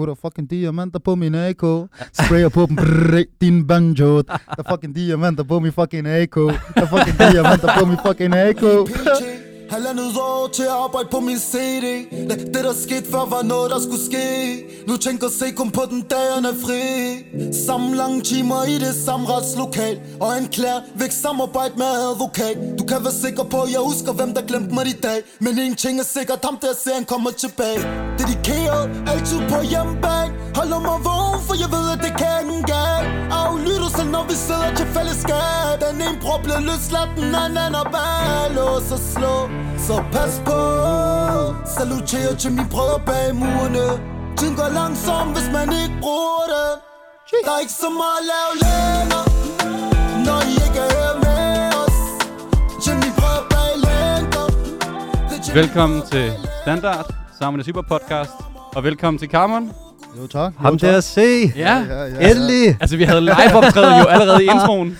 Putter fucking diamanter på min AK. Sprayer på dem, brrr, din banjo. Der fucking diamanter på min fucking AK. Der fucking diamanter på min fucking AK. Halvandet år til at arbejde på min CD Det, det der skete før var noget der skulle ske. Nu tænker se kun på den dag han er fri. Samme lange timer i det samme retslokal. Og en klær væk samarbejde med advokat. Du kan være sikker på at jeg husker hvem der glemte mig i dag. Men en ting er sikkert ham der ser han kommer tilbage. Dedikeret altid på hjemmebane. Holder mig vågen for jeg ved at det kan en gang Aflytter sig når vi sidder til fællesskab. Den ene bror bliver løsladt den anden er bag Lås og slå så pas på Saluterer til mine brødre bag murene Tiden går langsomt, hvis man ikke bruger det Der er ikke så meget at lave længere Når I ikke er her med os Til mine brødre bag længere Velkommen til Standard, sammen med Super Podcast. Og velkommen til Carmen. Jo tak. Ham jo, der tak. at se. Ja. Ja, ja, ja. Endelig. Altså, vi havde live optræden jo allerede i introen.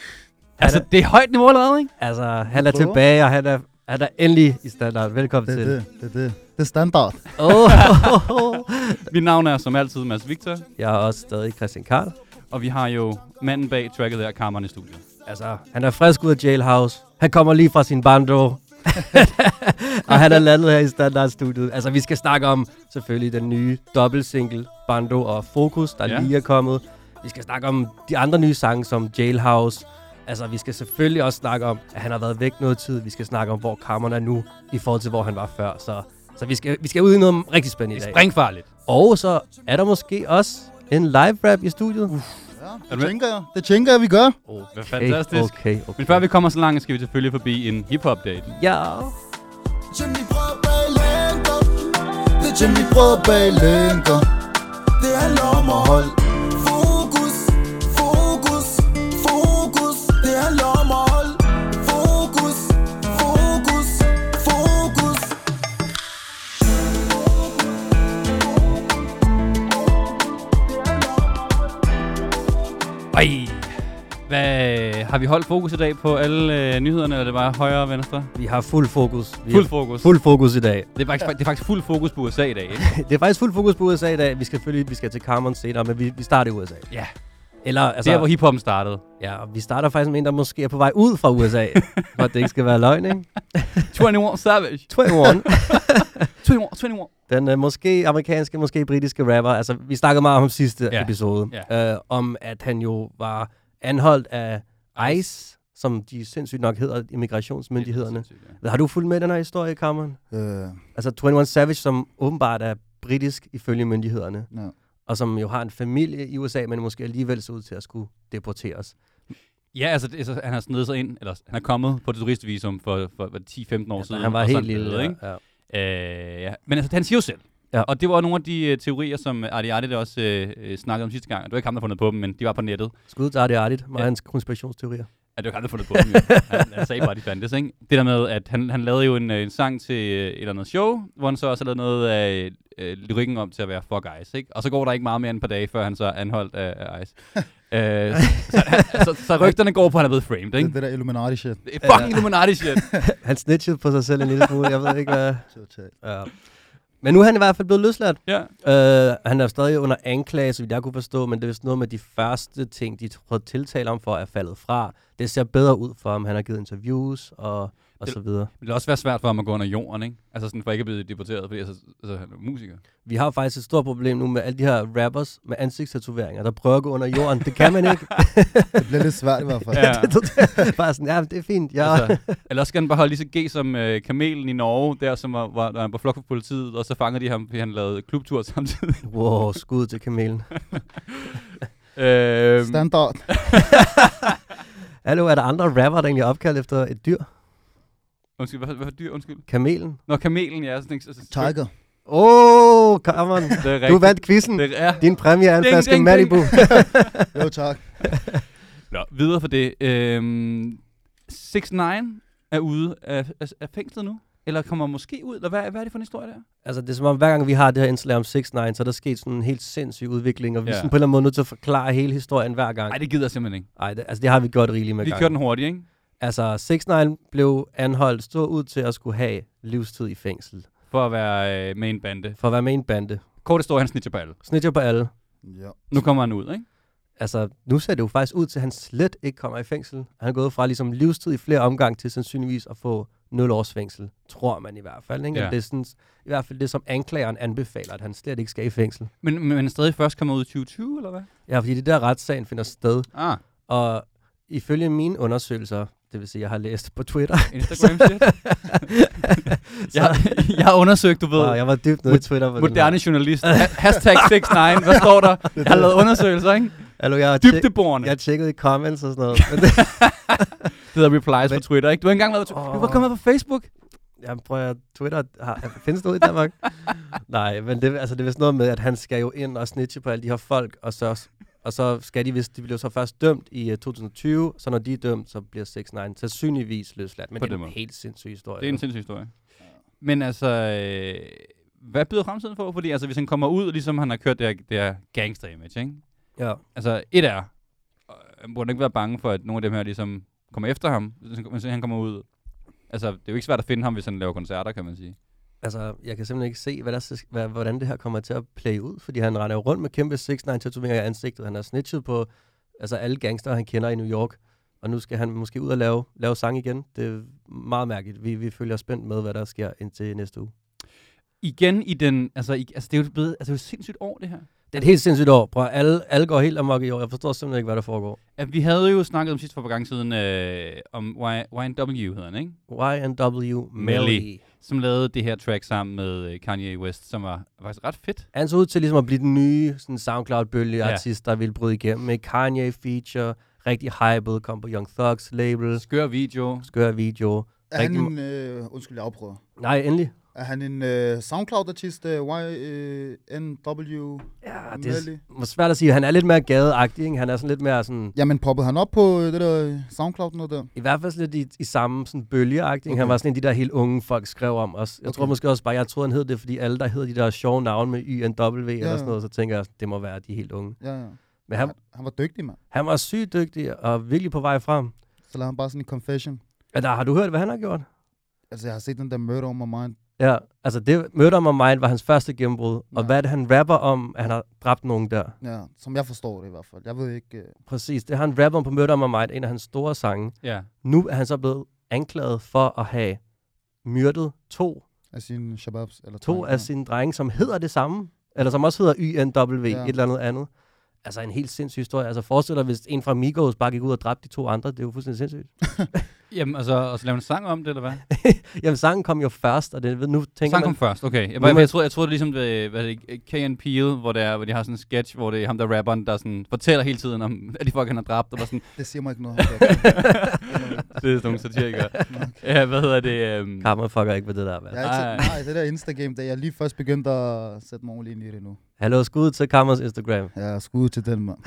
altså, det er højt niveau allerede, ikke? Altså, han er tilbage, og han er, er endelig i standard. Velkommen Det til. det, det er det. Det er standard. Oh, Mit navn er som altid Mads Victor, Jeg er også stadig Christian Karl. og vi har jo manden bag tracket der, Carmen i studiet. Altså, han er frisk ud af jailhouse. Han kommer lige fra sin bando. og han er landet her i standardstudiet. Altså, vi skal snakke om selvfølgelig den nye dobbeltsingle Bando og Focus, der ja. lige er kommet. Vi skal snakke om de andre nye sange som Jailhouse. Altså, vi skal selvfølgelig også snakke om, at han har været væk noget tid. Vi skal snakke om, hvor Cameron er nu, i forhold til, hvor han var før. Så, så vi, skal, vi skal ud i noget rigtig spændende i Det er dag. springfarligt. Og så er der måske også en live rap i studiet. Uh, Ja, det tænker jeg. Det tænker jeg, vi gør. Oh, hvad fantastisk. Okay, okay. Men før vi kommer så langt, skal vi selvfølgelig forbi en hip-hop-date. Ja. Mine brødre bag længere Det er mine brødre bag lænker. Det handler om at holde Ej. Hvad, har vi holdt fokus i dag på alle øh, nyhederne, eller er det bare højre og venstre? Vi har fuld fokus. Vi Fuld fokus. fuld fokus i dag. Det er, faktisk, det er faktisk fuld fokus på USA i dag, ikke? Det er faktisk fuld fokus på USA i dag. Vi skal selvfølgelig vi skal til Carmen senere, men vi, vi starter i USA. Ja. Eller, altså, Der, hvor hiphoppen startede. ja, og vi starter faktisk med en, der måske er på vej ud fra USA. for at det ikke skal være løgn, ikke? 21 Savage. 21. 21, 21. Den øh, måske amerikanske, måske britiske rapper. Altså, vi snakkede meget om sidste Ja. ja. episode. Ja. Øh, om, at han jo var anholdt af ICE, som de sindssygt nok hedder, immigrationsmyndighederne. Er sindssygt, Har du fulgt med i den her historie, Carmen? Øh, Altså 21 Savage, som åbenbart er britisk ifølge myndighederne, ja. Og som jo har en familie i USA, men måske alligevel ser ud til at skulle deporteres. Ja, altså, det, altså han har snedet sig ind, eller han er kommet på det turistvisum for, for hvad, 10-15 år Ja, siden. han var helt lille. ikke? Ja. Øh, ja. Men altså, han siger jo selv. Ja. Og det var nogle af de uh, teorier, som Arti Arti der også uh, snakkede om sidste gang. Det var ikke ham, der fundet på dem, men de var på nettet. Skud til Artie Artit, med Ja. ja. hans konspirationsteorier. Ja, det var ikke ham, der fundet på dem. Jo. Han, han sagde bare, at de fandtes, ikke? Det der med, at han, han lavede jo en, øh, en sang til øh, et eller andet show, hvor han så også lavede noget af øh, lyrikken om til at være fuck Ice, ikke? Og så går der ikke meget mere end et par dage, før han så er anholdt af, af Ice. øh, så, han, så, så, rygterne går på, at han er blevet framed, Det, ikke? det der Illuminati shit. Det er fucking Illuminati shit. Han snitchede på sig selv en lille smule, jeg ved ikke hvad. Totalt. Ja. Men nu er han i hvert fald blevet løsladt. ja. Uh, han er stadig under anklage, så vidt jeg kunne forstå, men det er vist noget med de første ting, de prøvede tiltale om for, er faldet fra. Det ser bedre ud for ham. Han har givet interviews og, og Det- så videre. Det er også være svært for ham at gå under jorden, ikke? Altså sådan for ikke at blive deporteret, fordi altså, altså, han er musiker. Vi har faktisk et stort problem nu med alle de her rappers med ansigtstatoveringer, der prøver at gå under jorden. Det kan man ikke. Det bliver lidt svært i hvert fald. Ja. det totalt- Bare sådan, ja, det er fint. Ja. Altså, eller også skal han bare holde lige så G som øh, kamelen i Norge, der som var, var, der han var på flok for politiet, og så fanger de ham, fordi han lavede klubtur samtidig. Wow, skud til kamelen. øhm, Standard. Hallo, er der andre rapper, der egentlig er opkaldt efter et dyr? Undskyld, hvad, hvad for dyr? Undskyld. Kamelen? Nå, kamelen, ja. Sådan, altså, Tiger. Åh, oh, er Du vandt quizzen. Det er, Din præmie er en Ding, flaske ding, Malibu. Jo tak. Nå, videre for det. Øhm, 6 9 er ude af, af, af fængslet nu. Eller kommer måske ud, eller hvad, hvad er det for en historie der? Altså, det er som om, hver gang vi har det her indslag om 6 9 så er der sket sådan en helt sindssyg udvikling, og vi er Ja. sådan på en eller anden måde nødt til at forklare hele historien hver gang. Nej, det gider jeg simpelthen ikke. Ej, det, altså det har vi gjort rigeligt med Vi kører den hurtigt, ikke? Altså, 6 9 blev anholdt, stod ud til at skulle have livstid i fængsel. For at være øh, med i en bande. For at være med i en bande. Kort historie, han snitcher på alle. Snitcher på alle. Ja. Nu kommer han ud, ikke? Altså, nu ser det jo faktisk ud til, at han slet ikke kommer i fængsel. Han er gået fra ligesom livstid i flere omgang til sandsynligvis at få 0 års fængsel. Tror man i hvert fald. Ikke? Ja. Det er sådan, i hvert fald det, som anklageren anbefaler, at han slet ikke skal i fængsel. Men, men men stadig først kommer ud i 2020, eller hvad? Ja, fordi det der retssagen finder sted. Ah, Og ifølge mine undersøgelser, det vil sige, jeg har læst på Twitter. Instagram shit. jeg, jeg har undersøgt, du ved, Wow, jeg var dybt nede i Twitter. på moderne journalist. Ha- Hashtag 69, hvad står der? Jeg har lavet undersøgelser, ikke? Hallo, jeg har, Dybdeborende. jeg har tjekket i comments og sådan noget. Men det, Det hedder replies på Men- Twitter, ikke? Du har ikke engang været på Åh. Du var kommet på Facebook. jeg prøver at Twitter har, findes ud i Danmark? Nej, men det, altså, det er vist noget med, at han skal jo ind og snitche på alle de her folk, og så, og så skal de, hvis de bliver så først dømt i uh, 2020, så når de er dømt, så bliver 6 9 sandsynligvis løsladt. Men På det er en helt sindssyg historie. Det er en sindssyg historie. Men altså, øh, hvad byder fremtiden for? Fordi altså, hvis han kommer ud, ligesom han har kørt det her, det her gangster-image, ikke? Ja. Altså, et er, øh, burde han ikke være bange for, at nogle af dem her ligesom kommer efter ham, hvis han kommer ud. Altså, det er jo ikke svært at finde ham, hvis han laver koncerter, kan man sige. Altså, jeg kan simpelthen ikke se, hvad der, hvad, hvordan det her kommer til at play ud, fordi han render rundt med kæmpe 6 9 tatoveringer i ansigtet. Han har snitchet på altså, alle gangster, han kender i New York, og nu skal han måske ud og lave, lave sang igen. Det er meget mærkeligt. Vi, vi følger spændt med, hvad der sker indtil næste uge. Igen i den, altså, i, altså det er jo blevet, altså det er jo sindssygt år, det her. Det er et helt sindssygt år. Prøv, alle, alle går helt amok i år. Jeg forstår simpelthen ikke, hvad der foregår. At vi havde jo snakket om sidst for par gange siden, øh, om Y- YNW hedder han, ikke? YNW Melly. Melly. Som lavede det her track sammen med øh, Kanye West, som var faktisk ret fedt. Han så ud til ligesom at blive den nye sådan SoundCloud-bølge Ja. artist, der ville bryde igennem. Med Kanye feature, rigtig hyped, kom på Young Thugs label, Skør video. skør video. Er han Rigtig en... Øh, undskyld, jeg afprøver. Nej, endelig. Er han en øh, SoundCloud-artist? Øh, YNW? Ja, det er svært at sige. Han er lidt mere gadeagtig, ikke? Han er sådan lidt mere sådan, Jamen, poppede han op på øh, det der øh, SoundCloud noget der? i hvert fald lidt i, i samme sådan bølgeagtig. Okay. Han var sådan en af de der helt unge folk skrev om os. Jeg okay. tror måske også bare, jeg troede han hed det, fordi alle der hed de der sjove navne med YNW eller Ja. sådan noget, så tænker jeg, det må være de helt unge. Ja, ja. Men han, Han, han var dygtig, mand. han var sygt dygtig og virkelig på vej frem. Så lavede han bare sådan en confession. Ja, der, har du hørt, hvad han har gjort? Altså, jeg har set den der Murder on My Mind. Ja, altså det Murder My Mind var hans første gennembrud. Og Ja. hvad er det, han rapper om, at han har dræbt nogen der? Ja, som jeg forstår det i hvert fald. Jeg ved ikke... Øh, Præcis, det har han rapper om på Murder My Mind, en af hans store sange. Ja. Nu er han så blevet anklaget for at have myrdet to, af sine shababs. Eller to drenge. af sine drenge, som hedder det samme. Eller som også hedder YNW, Ja. ja. et eller andet andet. Altså en helt sindssyg historie. Altså forestil dig, hvis en fra Migos bare gik ud og dræbte de to andre. Det er jo fuldstændig sindssygt. Jamen, altså, og så lave en sang om det, eller hvad? Jamen sangen kom jo først, og det, nu tænker Sang man... kom først, okay. Jeg, Nu jeg, jeg, troede, jeg troede det er ligesom det, hvad er det, K.N. Peel, hvor, det er, hvor de har sådan en sketch, hvor det er ham, der rapperen, der sådan fortæller hele tiden om, at de folk, han har dræbt, og sådan, Det siger mig ikke noget. det er sådan nogle satirikere. ja, hvad hedder det? Um, Karma fucker ikke med det der. Jeg er ikke så, nej, det der Instagram, det er jeg lige først begyndt at sætte mig ordentligt ind i det nu. Hallo, skud til Kammers Instagram. Er skud til den, mand.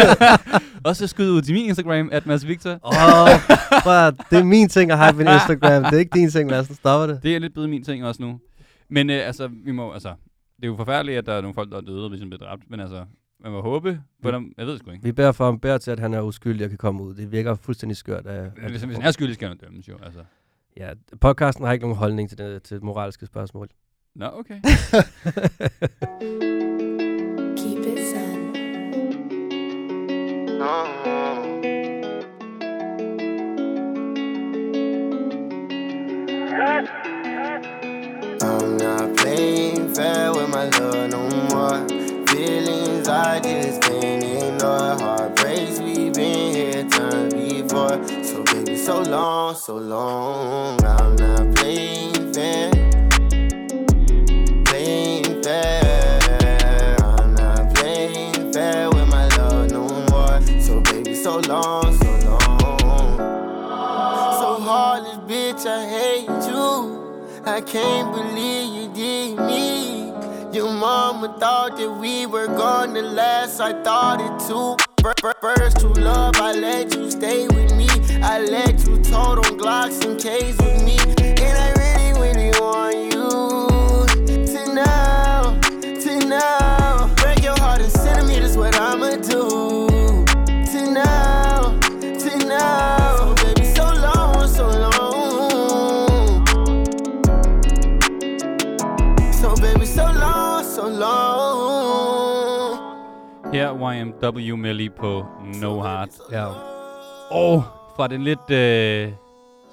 også skud ud til min Instagram, at Mads Victor. Åh, oh, det er min ting at have min Instagram. Det er ikke din ting, Lasse. Stopper det. Det er lidt blevet min ting også nu. Men øh, altså, vi må, altså, det er jo forfærdeligt, at der er nogle folk, der er døde, og ligesom bliver dræbt, men altså, man må håbe på dem. Jeg ved sgu ikke. Vi beder for ham, beder til, at han er uskyldig og kan komme ud. Det virker fuldstændig skørt. Af, af Hvis, hvis han er skyldig, skal han dømmes jo, altså. Ja, podcasten har ikke nogen holdning til, det, til moralske spørgsmål. Nå, okay. Keep it zen. I'm not playing fair with my love no more. Feelings I just can't ignore. Heartbreaks we've been here times before. So baby, so long, so long. I'm not playing fair. I can't believe you did me. Your mama thought that we were gonna last. I thought it too. Fir- fir- First true love, I let you stay with me. I let you tote on Glocks and K's with me. Her YMW Melly på No Heart. Ja. Og fra den lidt øh,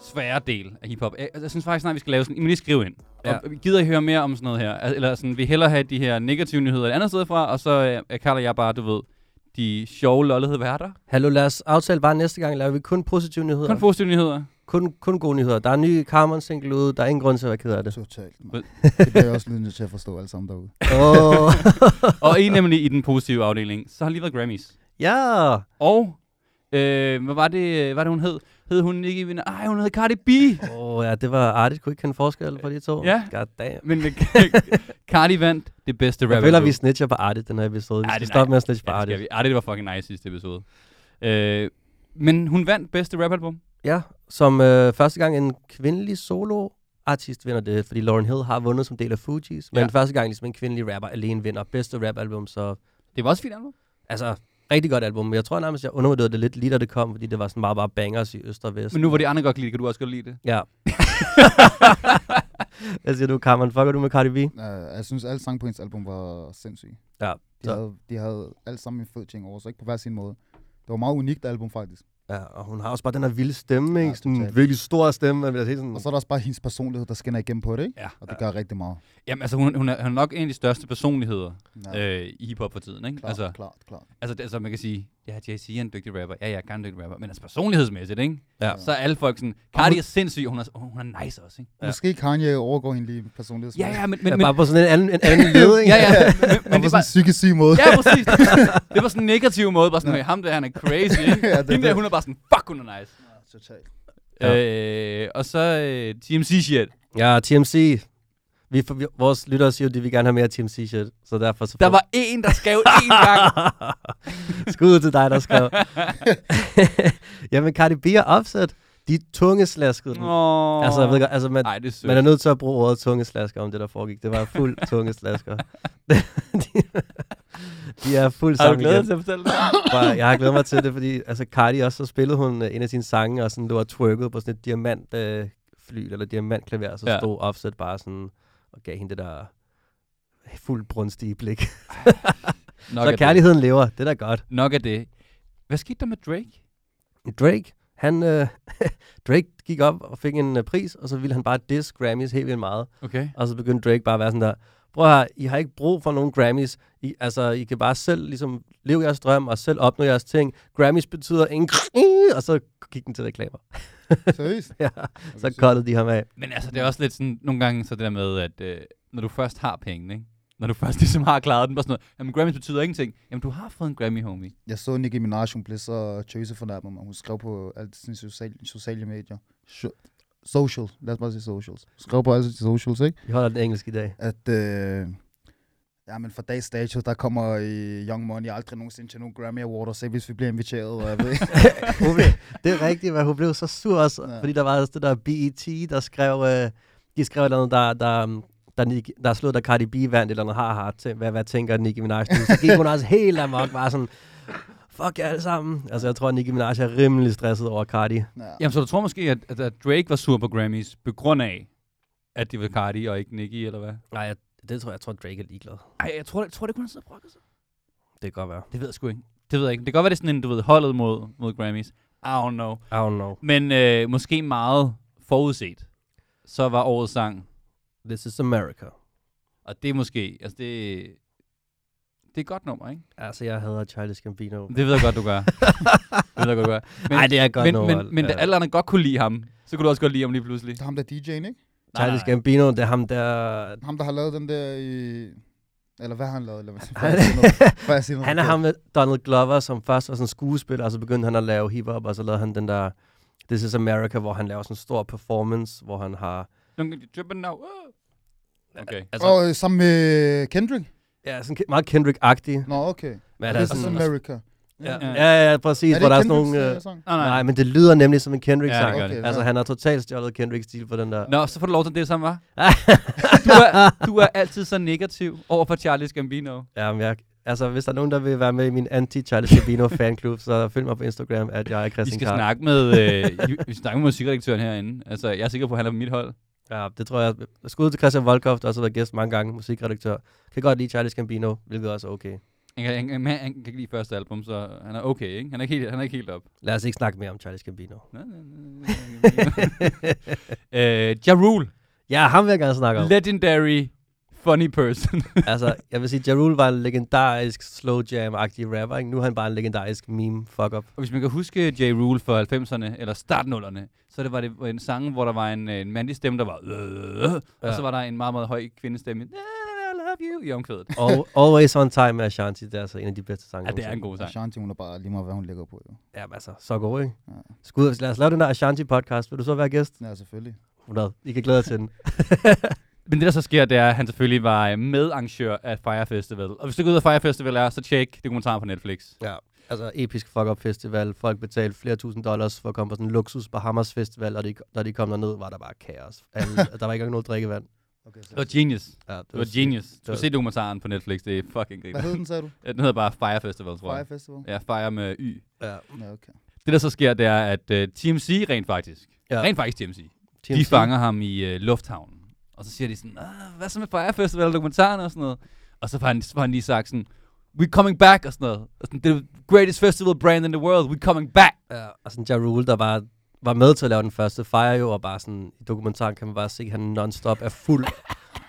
svære del af hiphop. Jeg, jeg synes faktisk snart, vi skal lave sådan... I må lige skrive ind. Ja. Og gider I høre mere om sådan noget her? Eller sådan, vi hellere have de her negative nyheder et andet sted fra, og så øh, jeg kalder jeg bare, du ved, de sjove lollede værter. Hallo, lad os aftale bare næste gang, laver vi kun positive nyheder. Kun positive nyheder. Kun, kun gode nyheder. Der er en ny Carmen single ude, der er ingen grund til at være ked af det. Totalt. Man. Det bliver jeg også nødt til at forstå alle sammen derude. Åh. og en nemlig i den positive afdeling, så har lige været Grammys. ja! Og, øh, hvad var det, hvad det hun hed? Hed hun ikke Minaj? Ej, hun hed Cardi B. Åh oh, ja, det var artigt. Kunne ikke kende forskel på de to. Ja. God damn. Men Cardi vandt det bedste rap Jeg føler, vi snitcher på Artit den her episode. Vi Ja, skal det stoppe med at snitche på Ja, Artit. det var fucking nice sidste episode. Øh, men hun vandt bedste rapalbum. Ja, som øh, første gang en kvindelig solo artist vinder det, fordi Lauren Hill har vundet som del af Fugees, men Ja. første gang ligesom en kvindelig rapper alene vinder bedste rapalbum, så Det var også et fint album. altså rigtig godt album, men jeg tror nærmest, jeg undervurderede det lidt lige da det kom, fordi det var sådan bare, bare bangers i øst og vest. Men nu hvor de andre godt lide det, kan du også godt lide det. Ja. Hvad siger du, Carmen? Fucker du med Cardi B? Uh, jeg synes, alle sange på hendes album var sindssyge. Ja, De, så- havde, de havde alle sammen en fed ting over sig, ikke på hver sin måde. Det var et meget unikt album, faktisk. Ja, og hun har også bare den her vilde stemme, ikke? Ja, Sådan en virkelig stor stemme, man vil sige sådan... Og så er der også bare hendes personlighed, der skinner igennem på det, ikke? Ja. Og det gør rigtig meget. Jamen altså, hun, hun, er, hun er nok en af de største personligheder Ja, øh, i hiphop for tiden, ikke? klart, Altså, klart, klart. altså, det, altså, man kan sige, ja, Jay-Z er en dygtig rapper. Ja, jeg er en dygtig rapper. Men altså personlighedsmæssigt, ikke? Ja. Så er alle folk sådan, Cardi er sindssyg, hun er, hun er nice også, ikke? Ja. Måske Kanye overgår hende lige personlighed. Ja, ja, men... Men, men, ja, bare på sådan en anden, en anden led, ikke? ja, ja, men, men, Men det sådan var, en psykisk syg måde. Ja, præcis. Det var sådan en negativ måde. Bare sådan, hey, ham der, han er crazy, ikke? Ja, det er Hende der, hun er bare sådan, fuck, hun er nice. Totalt. Ja. Øh, og så øh, TMC shit. Ja, TMC. Vi, vi, vores lyttere siger de vil gerne have mere TMC shit, så derfor så Der var en, der skrev én gang. Skud til dig, der skrev. Jamen, Cardi B og Offset, de er tunge slaskede den. Åh. Altså, jeg ved godt, altså, man, Ej, det er man er nødt til at bruge ordet tunge slasker om det, der foregik. Det var fuld tunge slasker. de, de er fuld Har du glædet igen. til at fortælle det? Bare, jeg har glædet mig til det, fordi altså, Cardi også, så spillede hun øh, en af sine sange, og sådan, det var twerket på sådan et diamant øh, flyl, eller diamantklaver, så ja. stod Offset bare sådan, og gav hende det der fuld brunstige blik. Nok så kærligheden lever, det er da godt. Det. Nok er det. Hvad skete der med Drake? Drake, han, øh, Drake gik op og fik en øh, pris, og så ville han bare diss Grammys helt vildt meget. Okay. Og så begyndte Drake bare at være sådan der, prøv her, I har ikke brug for nogen Grammys. I, altså, I kan bare selv ligesom leve jeres drøm og selv opnå jeres ting. Grammys betyder ingen... Og så gik den til reklamer. Seriøst? ja, så cuttede de ham af. Men altså, det er også lidt sådan, nogle gange så det der med, at øh, når du først har penge, ikke? Når du først ligesom har klaret den, bare sådan noget, jamen Grammys betyder ingenting. Jamen, du har fået en Grammy, homie. Jeg så Nicki Minaj, hun blev så tøse fornærmet mig. Hun skrev på alle sine sociale, sociale medier. Sho- Social, lad os bare sige socials. Skrev på alle socials, ikke? Vi holder den engelsk i dag. At, øh, ja, men for dags dato, der kommer øh, Young Money aldrig nogensinde til nogle Grammy Awards, og se hvis vi bliver inviteret, og jeg ved blev- det er rigtigt, hvad hun blev så sur også, Ja. fordi der var også det der BET, der skrev, øh, de skrev noget, der, der, der, Nicki- der slog der Cardi B vandt, eller noget har har til, hvad, hvad tænker Nicki Minaj nu? Så gik hun også helt amok, bare sådan, fuck jer alle sammen. Altså, jeg tror, at Nicki Minaj er rimelig stresset over Cardi. Ja. Jamen, så du tror måske, at, at, at Drake var sur på Grammys, på grund af, at det var Cardi og ikke Nicki, eller hvad? Nej, jeg, det tror jeg, jeg tror, Drake er ligeglad. Ej, jeg tror, jeg tror det kunne han sidde og brokke sig. Det kan godt være. Det ved jeg sgu ikke. Det ved jeg ikke. Det kan godt være, det er sådan en, du ved, holdet mod, mod Grammys. I don't know. I don't know. Men øh, måske meget forudset. Så var årets sang. This is America. Og det er måske, altså det, det er et godt nummer, ikke? Altså, jeg hader Childish Gambino. Det ved jeg godt, du gør. det ved jeg godt, du gør. Men, Nej, det er et godt men, nummer. men, men da Ja. alle andre godt kunne lide ham, så kunne du også godt lide ham lige pludselig. Det er ham der DJ'en, ikke? Childish Gambino, det er ham der... Ham, der har lavet den der i... Eller hvad har han lavet? Eller hvad, Han- er ham med Donald Glover, som først var sådan skuespiller, og så begyndte han at lave hiphop, og så lavede han den der This is America, hvor han laver sådan en stor performance, hvor han har... Okay. Altså, Og øh, sammen med Kendrick? Ja, sådan meget Kendrick-agtig. Nå, okay. Men This er sådan, America. ja, Ja. ja, ja, præcis, Er det hvor der er sådan nogle... øh, sang? Nej, nej. nej, men det lyder nemlig som en Ja, Kendrick-sang. det gør Okay, det. Altså, ja. han har totalt stjålet Kendrick-stil på den der. Nå, så får du lov til det samme, var. Du er, du er altid så negativ over for Charlie Gambino. Ja, men jeg, altså, hvis der er nogen, der vil være med i min anti-Charlie Gambino fanklub, så følg mig på Instagram, at jeg er Vi Christian skal Karl. snakke med, øh, vi- vi snakker med musikredaktøren herinde. Altså, jeg er sikker på, at han er på mit hold. Ja, det tror jeg. Skud til Christian Volkoff, der også har været gæst mange gange, musikredaktør. Kan godt lide Charlie Gambino, hvilket også er okay. Han, kan- han, han, han kan ikke lide første album, så han er okay, ikke? Han er ikke helt, han er ikke helt op. Lad os ikke snakke mere om Charlie Gambino. øh, ja Rule. Ja, ham vil jeg gerne snakke om. Legendary funny person. altså, jeg vil sige, Ja Rule var en legendarisk slow jam-agtig rapper, ikke? Nu er han bare en legendarisk meme fuck-up. Og hvis man kan huske J. Rule fra 90'erne, eller startnullerne, så det var det en sang, hvor der var en, øh, en mandlig stemme, der var... Øh, og Ja. så var der en meget, meget høj kvindestemme. I love you i omkvædet. Al- Always on time med Ashanti, det er altså en af de bedste sange. Ja, det er en god sang. Ashanti, hun er bare lige meget, hvad hun lægger på, jo. Ja, men altså, så god, ikke? Ja. Skud, lad os lave den der Ashanti-podcast. Vil du så være gæst? Ja, selvfølgelig. 100. I kan glæde jer til den. Men det, der så sker, det er, at han selvfølgelig var øh, medarrangør af Fire Festival. Og hvis du går ud af Fire Festival er, så tjek dokumentaren på Netflix. Ja. Altså, episk fuck-up festival. Folk betalte flere tusind dollars for at komme på sådan en luksus Bahamas festival, og de, da de kom derned, var der bare kaos. Alle, der var ikke engang noget drikkevand. Okay, så. Det var genius. Ja, Det var genius. Du skal se dokumentaren på Netflix. Det er fucking Hvad griner. hed den, sagde du? Den hedder bare Fire Festival, tror Fire jeg. Festival? Ja, Fire med Y. Ja. Ja, okay. Det, der så sker, det er, at uh, TMC rent faktisk, ja. rent faktisk TMC, TMC. de fanger ham i uh, lufthavnen. Og så siger de sådan, ah, hvad så med Fire Festival dokumentaren og sådan noget. Og så får han, får han lige sagt sådan, we're coming back og sådan noget. Og sådan, the greatest festival brand in the world, we're coming back. Ja, og sådan Ja Rule, der bare var med til at lave den første Fire jo, og bare sådan, i dokumentaren kan man bare se, at han non-stop er fuld,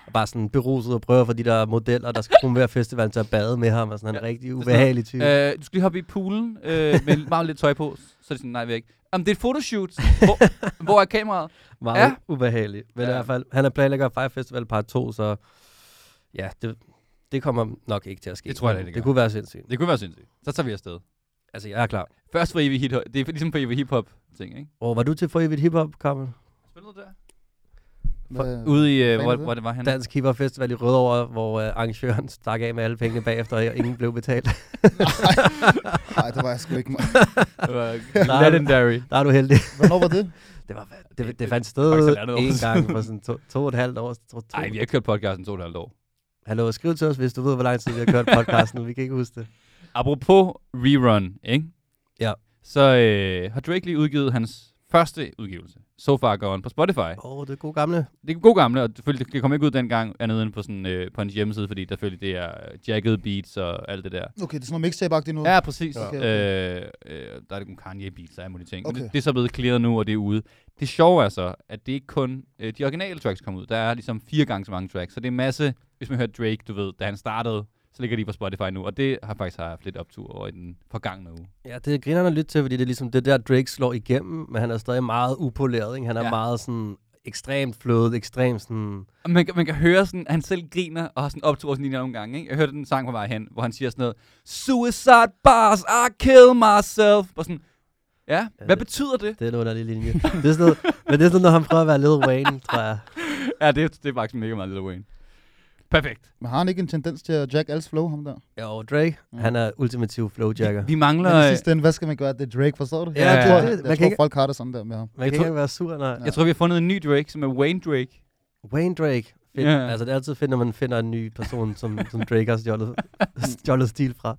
og bare sådan beruset og prøver for de der modeller, der skal promovere festivalen til at bade med ham, og sådan en Ja, rigtig ubehagelig type. Uh, du skal lige hoppe i poolen uh, med meget lidt tøj på. Så er det sådan, nej, vi ikke. Jamen, det er et fotoshoot. Hvor, hvor er kameraet? Meget ja. ubehagelig. Men ja. i hvert fald, han er planlægger Fire Festival part 2, så ja, det, det kommer nok ikke til at ske. Det tror jeg da, det kunne være sindssygt. Det kunne være sindssygt. Så tager vi afsted. Altså, jeg er klar. Først for evig hip Det er ligesom for evig hiphop ting, ikke? Og var du til for evigt hiphop, Carmen? Spillede der? Hvad- Ude i, Hvad hvor, det? hvor det var han. Dansk Hiphop Festival i Rødovre, hvor uh, arrangøren stak af med alle pengene bagefter, og ingen blev betalt. Nej, det var jeg sgu ikke. mig. Det var legendary. Der er du heldig. Hvornår var det? Det, var, det, det, fandt sted en gang for sådan to, to og et halvt år. Nej, vi har kørt podcasten to og et halvt år. Hallo, skriv til os, hvis du ved, hvor lang tid vi har kørt podcasten. vi kan ikke huske det. Apropos rerun, ikke? Ja. Så øh, har Drake lige udgivet hans første udgivelse. So Far Gone på Spotify. Åh, oh, det er god gamle. Det er god gamle, og selvfølgelig, det kom ikke ud dengang andet end på, sådan, øh, på hans hjemmeside, fordi der selvfølgelig det er jagged beats og alt det der. Okay, det er sådan noget mixtape-agtigt nu. Ja, præcis. Okay, Okay, okay. Øh, øh, der er det nogle Kanye beats og alle mulige ting. Okay. Okay. Det, det, er så blevet clearet nu, og det er ude. Det sjove er så, at det ikke kun øh, de originale tracks kommer ud. Der er ligesom fire gange så mange tracks. Så det er en masse, hvis man hører Drake, du ved, da han startede, så ligger de på Spotify nu. Og det har faktisk haft lidt optur over i den forgangne uge. Ja, det griner han lidt til, fordi det er ligesom det der, Drake slår igennem, men han er stadig meget upoleret. Ikke? Han er ja. Ja. meget sådan ekstremt flødet, ekstremt sådan... Og man, kan- man kan høre sådan, at han selv griner og har sådan optur sådan lige nogle gange. Ikke? Jeg hørte den sang på vej hen, hvor han siger sådan noget, Suicide bars, I kill myself. Og sådan, ja, hvad det- betyder det? Det er en underlig linje. det er sådan noget, men det er sådan, når han prøver at være Lil Wayne, tror jeg. Ja, det, er- det er faktisk mega meget Lil Wayne. Perfekt. Men har han ikke en tendens til at jack alles flow, ham der? Jo, Drake, Mm. han er ultimativ flowjacker. Vi mangler... Men i øh, sidste ende, hvad skal man gøre? Det er Drake, forstår du? Ja, jeg det- tror, det- jeg, jeg tror ikke- folk har det sådan der med ham. Man Jeg kan tror- ikke være sur, nej. Jeg tror, vi har fundet en ny Drake, som er Wayne Drake. Wayne Drake. Fedt. Ja. Altså, det er altid fedt, når man finder en ny person, som, som Drake har stjålet, stjålet stil fra.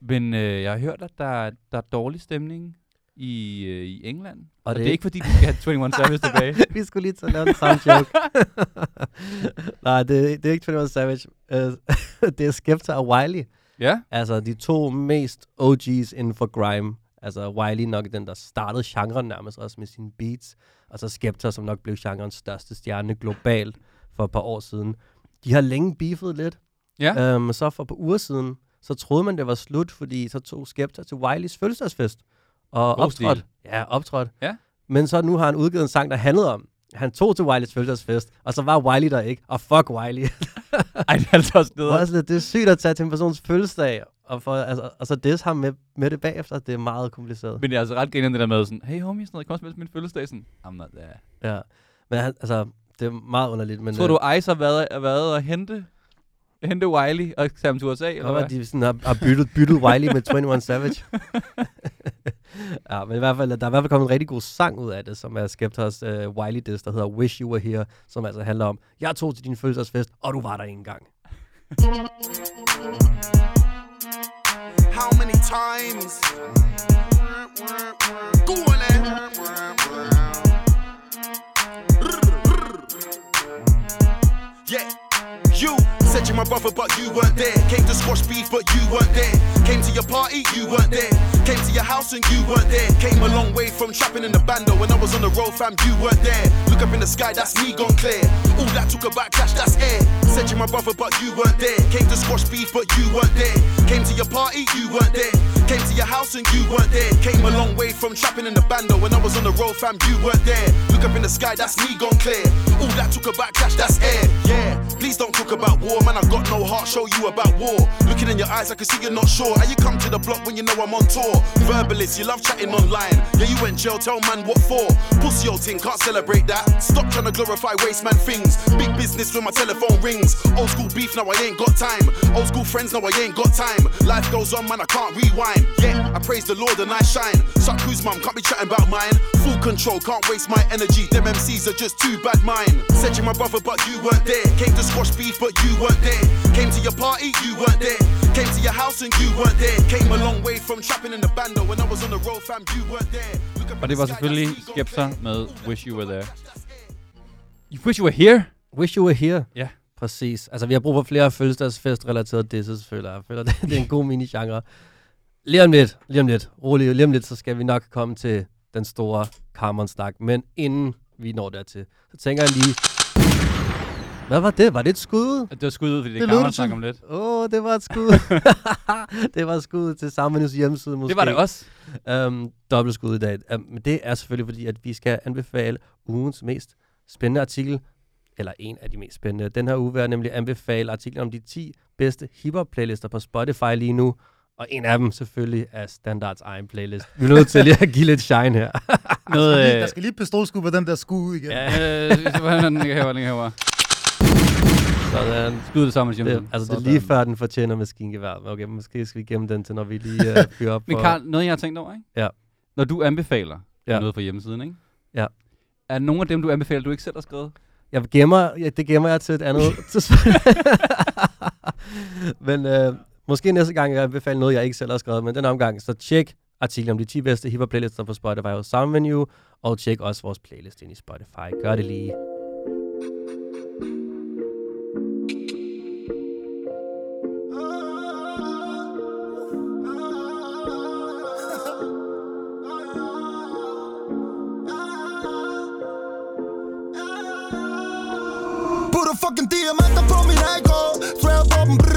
Men øh, jeg har hørt, at der, er- der er dårlig stemning i, øh, i England. Og, og det, det er ikke, fordi de skal have 21 Savage tilbage. vi skulle lige til at lave den samme joke. Nej, det, det er ikke 21 Savage. Uh, det er Skepta og Wiley. Ja? Altså, de to mest OG's inden for grime. Altså, Wiley nok den, der startede genren nærmest også med sine beats. Og så Skepta, som nok blev genrens største stjerne globalt for et par år siden. De har længe beefet lidt. Ja. Um, så for et par uger siden, så troede man, det var slut, fordi så tog Skepta til Wileys fødselsdagsfest. Og God optrådte. stil. Ja, optrådte. Ja. Men så nu har han udgivet en sang, der handlede om, han tog til Wileys fødselsdagsfest, og så var Wiley der ikke, og fuck Wiley. Ej, det er altså også det, er nederen. også lidt, det er sygt at tage til en persons fødselsdag, og, for, altså, og så diss ham med, med det bagefter, det er meget kompliceret. Men det er altså ret griner det der med sådan, hey homie, sådan noget, kom og spille til min fødselsdag. Sådan, I'm not there. Ja. Men han, altså, det er meget underligt. Men, Tror du, Ice har været, været at hente, hente Wiley og tage ham til USA? Eller hvad? De sådan har, har byttet, byttet Wiley med 21 Savage. ja, men i hvert fald, der er i hvert fald kommet en rigtig god sang ud af det, som er Skeptas uh, Wiley diss, der hedder Wish You Were Here, som altså handler om, jeg tog til din fødselsdagsfest, og du var der ikke engang. How many times? Yeah, you said you my brother, but you weren't there. Came to squash beef, but you weren't there. Came to your party, you weren't there. Came to your house and you weren't there. Came a long way from trapping in the bando. When I was on the road, fam, you weren't there. Look up in the sky, that's me gone clear. All that talk about cash, that's air. Said you're my brother, but you weren't there. Came to squash beef, but you weren't there. Came to your party, you weren't there. Came to your house and you weren't there. Came a long way from trapping in the bando. When I was on the road, fam, you weren't there. Look up in the sky, that's me gone clear. All that talk about cash, that's air. Yeah, please don't talk about war, man. I got no heart, show you about war. Looking in your eyes, I can see you're not sure. How you come to the block when you know I'm on tour? Verbalist, you love chatting online. Yeah, you went jail, tell man what for. Pussy old thing, can't celebrate that. Stop trying to glorify waste man things. Big business when my telephone rings. Old school beef, now I ain't got time. Old school friends, now I ain't got time. Life goes on, man, I can't rewind. Yeah, I praise the Lord and I shine. Suck who's mum, can't be chatting about mine. Full control, can't waste my energy. Them MCs are just too bad mine. Said you're my brother, but you weren't there. Came to squash beef, but you weren't there. Came to your party, you weren't there. Came to your house and you weren't there. Came a long way from trapping in the bando. When I was on the road, fam, you weren't there. Look up in Og det the var selvfølgelig that's me gone Skepta med Wish You Were There. You wish you were here? Wish you were here. Ja. Præcis. Altså, vi har brug for flere fødselsdagsfest-relaterede disses, føler jeg. Jeg føler, det, det er en god mini-genre. Lige om lidt, lige om lidt, rolig, lige om lidt, så skal vi nok komme til den store Carmen-snak. Men inden vi når dertil, så tænker jeg lige... Hvad var det? Var det et skud? Det var skud ud, fordi det, Det snakke som. om lidt. Åh, oh, det var et skud. det var et skud til Sammenhus hjemmeside måske. Det var det også. Um, dobbeltskud i dag. Um, men det er selvfølgelig fordi, at vi skal anbefale ugens mest spændende artikel, eller en af de mest spændende. Den her uge vil jeg nemlig anbefale artiklen om de 10 bedste hiphop-playlister på Spotify lige nu. Og en af dem selvfølgelig er Standards egen playlist. Vi er nødt til lige at give lidt shine her. Noget, Lige- øh, Der skal lige pistolskud på den der skud igen. Ja, øh, den ikke herover, den ikke herover. Sådan. Skud det sammen med Det, altså, det er lige før, den fortjener maskingevær. Okay, måske skal vi gemme den til, når vi lige uh, fyrer op Men. Karl, noget jeg har tænkt over, ikke? Ja. Når du anbefaler Ja. noget på hjemmesiden, ikke? Ja. Er nogle af dem, du anbefaler, du ikke selv har skrevet? Jeg gemmer, ja, det gemmer jeg til et andet tidspunkt. men øh, måske næste gang, jeg anbefaler noget, jeg ikke selv har skrevet, men den omgang, så tjek artiklen om de 10 bedste hiphop playlister på Spotify hos Soundvenue, og tjek også vores playlist ind i Spotify. Gør det lige. Putter fucking diamanter på min AK Svær på dem,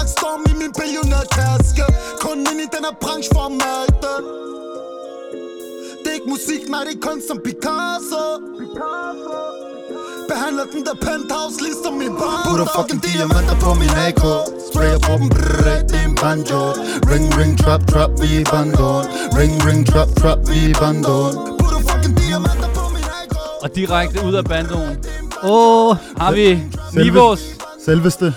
falske Straks storm i min billionærtaske Kun ind i den her branche for mærke det er ikke musik, nej det er kunst som Picasso. Behandler den der penthouse ligesom min barn Putter fucking diamanter på min AK Sprayer på dem, brrr, det er en banjo. Ring, ring, trap, trap, vi er bandol Ring, ring, trap, trap, vi er bandol Putter fucking diamanter på min AK Og direkte ud af bandoen. Åh, oh, har vi Nivås Selveste,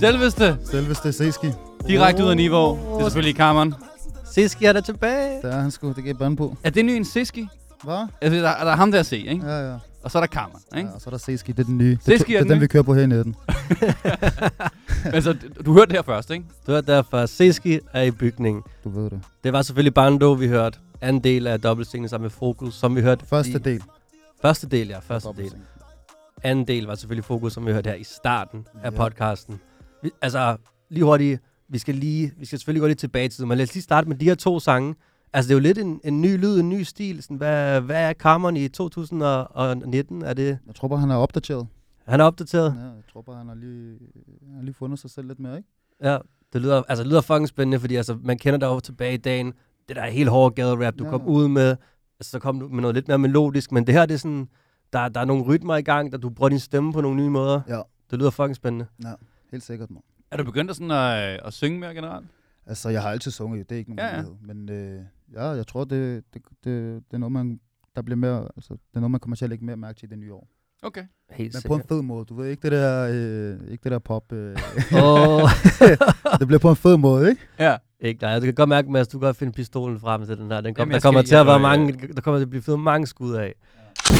selveste. selveste Seski Direkte ud af Niveau. Det er selvfølgelig Carmen. Siski er der tilbage. Der er han sgu, det gav band på Er det ny en Siski? Hvad? Altså, der, der er ham der at se, ikke? Ja, ja, Og så er der Carmen, ikke? ja og så er der Seski, det er den nye Det, Seski det er den den, vi kører på her i netten Altså, du, du hørte det her først, ikke? Du hørte derfor, Siski er i bygningen. Du ved det Det var selvfølgelig Bando, vi hørte. Anden del af dobbeltsinglen sammen med Fokus, som vi hørte. Første i, del Første del, ja. Første del. Anden del var selvfølgelig Fokus, som vi hørte her i starten af Ja. podcasten. Vi, altså, lige hurtigt. Vi skal lige, vi skal selvfølgelig gå lidt tilbage til det, men lad os lige starte med de her to sange. Altså, det er jo lidt en, en ny lyd, en ny stil. Sådan, hvad, hvad er Carmen i 2019? Er det, Jeg tror bare, han er opdateret han er opdateret? Ja, jeg tror bare, han har lige, han har lige fundet sig selv lidt mere, ikke? Ja, det lyder, altså, det lyder fucking spændende, fordi altså, man kender dig jo tilbage i dagen. Det der er helt hårde gade rap, du Ja. kom ud med. Altså, så kom du med noget lidt mere melodisk, men det her, det er sådan, der, der er nogle rytmer i gang, der du bruger din stemme på nogle nye måder. Ja. Det lyder fucking spændende. Helt sikkert, man. Er du begyndt at, sådan at, at synge mere generelt? Altså, jeg har altid sunget, det er ikke nogen Ja, ja. Men øh, Ja, jeg tror, det, det, det, det er noget, man, der bliver mere, altså, det er noget, man kommer til at lægge mere mærke til i det nye år. Okay. Helt Men på en sikkert. fed måde, du ved, ikke det der, øh, ikke det der pop. Øh, Åh, det bliver på en fed måde, ikke? Ja. ikke nej. Du kan godt mærke, Mads, du kan godt finde pistolen frem til den her. Den kom, Jamen, der kommer skal- til at være mange, der kommer til at blive fyret mange skud af. Ja,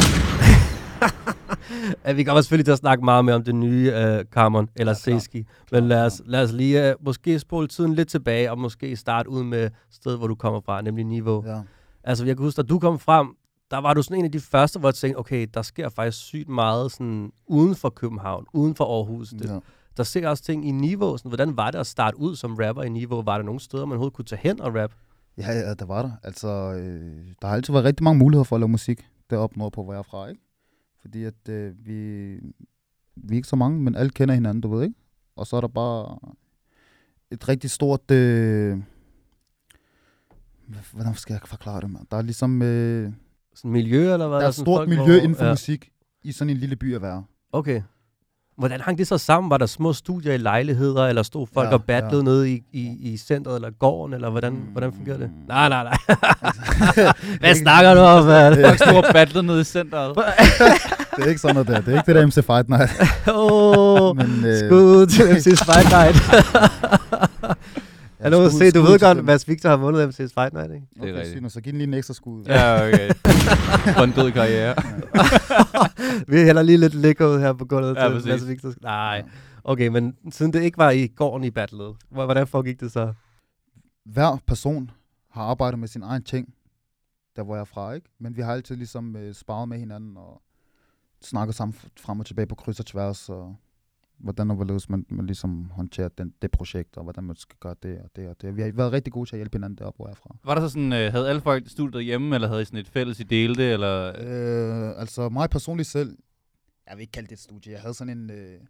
vi kommer selvfølgelig til at snakke meget mere om det nye uh, Carmon, eller Ja. Seski. Men lad os, lad os lige uh, måske spole tiden lidt tilbage, og måske starte ud med stedet, hvor du kommer fra, nemlig Niveau. Ja. Altså, jeg kan huske, da du kom frem, der var du sådan en af de første, hvor jeg tænkte, okay, der sker faktisk sygt meget sådan uden for København, uden for Aarhus. Det, ja. Der ser også ting i Niveau. Sådan, hvordan var det at starte ud som rapper i Niveau? Var der nogle steder, man overhovedet kunne tage hen og rap? Ja, ja, der var der. Altså, øh, der har altid været rigtig mange muligheder for at lave musik deroppe nordpå, hvor jeg er fra, ikke? Fordi at øh, vi, vi er ikke så mange, men alle kender hinanden, du ved, ikke? Og så er der bare et rigtig stort... Øh, hvordan skal jeg forklare det, mand? Der er ligesom... Øh, Sådan miljø, eller hvad? der er et stort folk, miljø hvor- inden for ja. musik i sådan en lille by at være. Okay. Hvordan hang det så sammen? Var der små studier i lejligheder, eller stod folk Ja, og battlede ja. nede i, i, i centret eller gården, eller hvordan, mm. hvordan fungerer det? Nej, nej, nej. Hvad snakker du om, mand? Folk stod og battlede nede i centret. Det er ikke sådan noget der. Det er ikke det der MC Fight Night. Åh, oh, Men, øh, skud til MC's Fight Night. Hallo, skud- se, du skud ved godt, dem. Mads Victor har vundet MC's Fight Night, ikke? Det er Okay, rigtigt. så giv den lige en ekstra skud. Ja, okay. For en død karriere. Vi hælder lige lidt lækker ud her på gulvet Ja, til præcis. Mads Victor. Nej. Okay, men siden det ikke var i gården i battlet, hvor- hvordan foregik det så? hver person har arbejdet med sin egen ting, der hvor jeg er fra, ikke? Men vi har altid ligesom øh, sparet med hinanden og snakket sammen frem og tilbage på kryds og tværs, og hvordan og hvorledes man, man ligesom håndterer den, det projekt, og hvordan man skal gøre det og det og det. Vi har været rigtig gode til at hjælpe hinanden deroppe, hvor jeg er fra. Var der så sådan, øh, havde alle folk studiet hjemme, eller havde I sådan et fælles, I delte, eller... Øh, altså mig personligt selv, jeg vil ikke kalde det et studie, jeg havde sådan en, øh,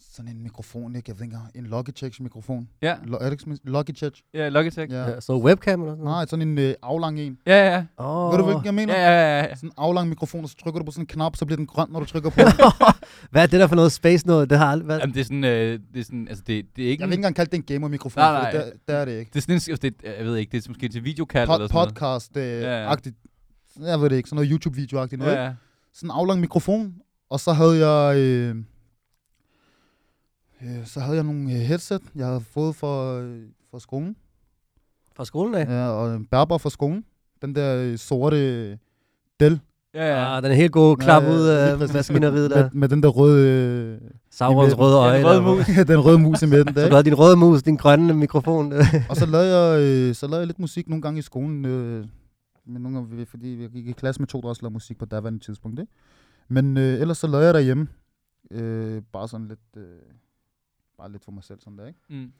sådan en mikrofon, ikke? Jeg ved ikke, en Logitech mikrofon. Ja, Lo- er det ikke sådan- Logitech? ja, Logitech. Ja. Ja. Så webcam eller sådan noget? Nej, sådan en øh, aflang en. Ja, ja, Oh. Ved du, hvilken jeg mener? ja, ja, ja. Sådan en aflang mikrofon, og så trykker du på sådan en knap, så bliver den grøn, når du trykker på den. Hvad er det der for noget space noget? Det har aldrig været. Jamen, det er sådan, øh, det er sådan, altså det, det er ikke... Jeg vil ikke engang kalde det en gamer-mikrofon, Nej, for nej. det, det er det ikke. Det er sådan en, altså, det, jeg ved ikke, det er måske til videokald Pod- eller sådan noget. Podcast-agtigt. Jeg ved det ikke, sådan noget YouTube-video-agtigt noget. Ja, Ja. ja. Sådan en aflang mikrofon, og så havde jeg... Øh, øh, så havde jeg nogle øh, headset, jeg havde fået fra, øh, fra skolen. Fra skolen af? Ja, og en bærbar fra skolen. Den der øh, sorte øh, Dell. Ja, ja. Ah, den er helt god klap Ja, ud af præcis. maskineriet med, der. med, med den der røde... Øh, Saurons røde Ja, øje. den røde mus. den røde mus i midten der, Så ikke? du havde din røde mus, din grønne mikrofon. Og så lavede jeg, øh, så lavede jeg lidt musik nogle gange i skolen. Øh, men nogle gange, vi- fordi jeg gik i klasse med to, der også lavede musik på daværende tidspunkt. Ikke? Men øh, ellers så lavede jeg derhjemme. Øh, bare sådan lidt, øh, bare lidt for mig selv sådan der, ikke? Mm.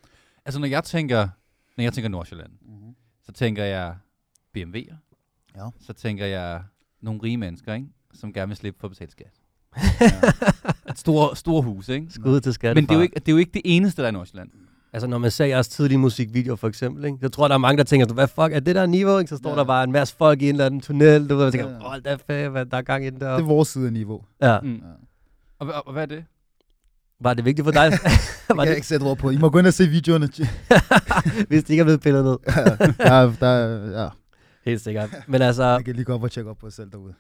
Altså, når jeg tænker, når jeg tænker Nordsjælland, Mm-hmm. så tænker jeg BMW'er. Ja. Så tænker jeg nogle rige mennesker, ikke? Som gerne vil slippe for at betale skat. Et store, store hus, ikke? Skud til skat. Men det er, jo ikke, det er jo ikke det eneste, der er i Nordsjælland. Altså, når man ser jeres tidlige musikvideoer, for eksempel, ikke? så tror jeg, der er mange, der tænker, hvad fuck, er det der niveau? Ikke? Så står Ja. der bare en masse folk i en eller anden tunnel, du ved, og tænker, Ja. hold da fedt, hvad der er gang i den der. Det er vores side af niveau. Ja. Mm. Ja. Og, og, og, hvad er det? Var det vigtigt for dig? Det var kan jeg det, ikke sætte ord på. I må gå ind og se videoerne. hvis det ikke er blevet pillet ned? ja, der, ja. Helt sikkert. Men altså, Jeg kan lige gå op og tjekke op på selv derude.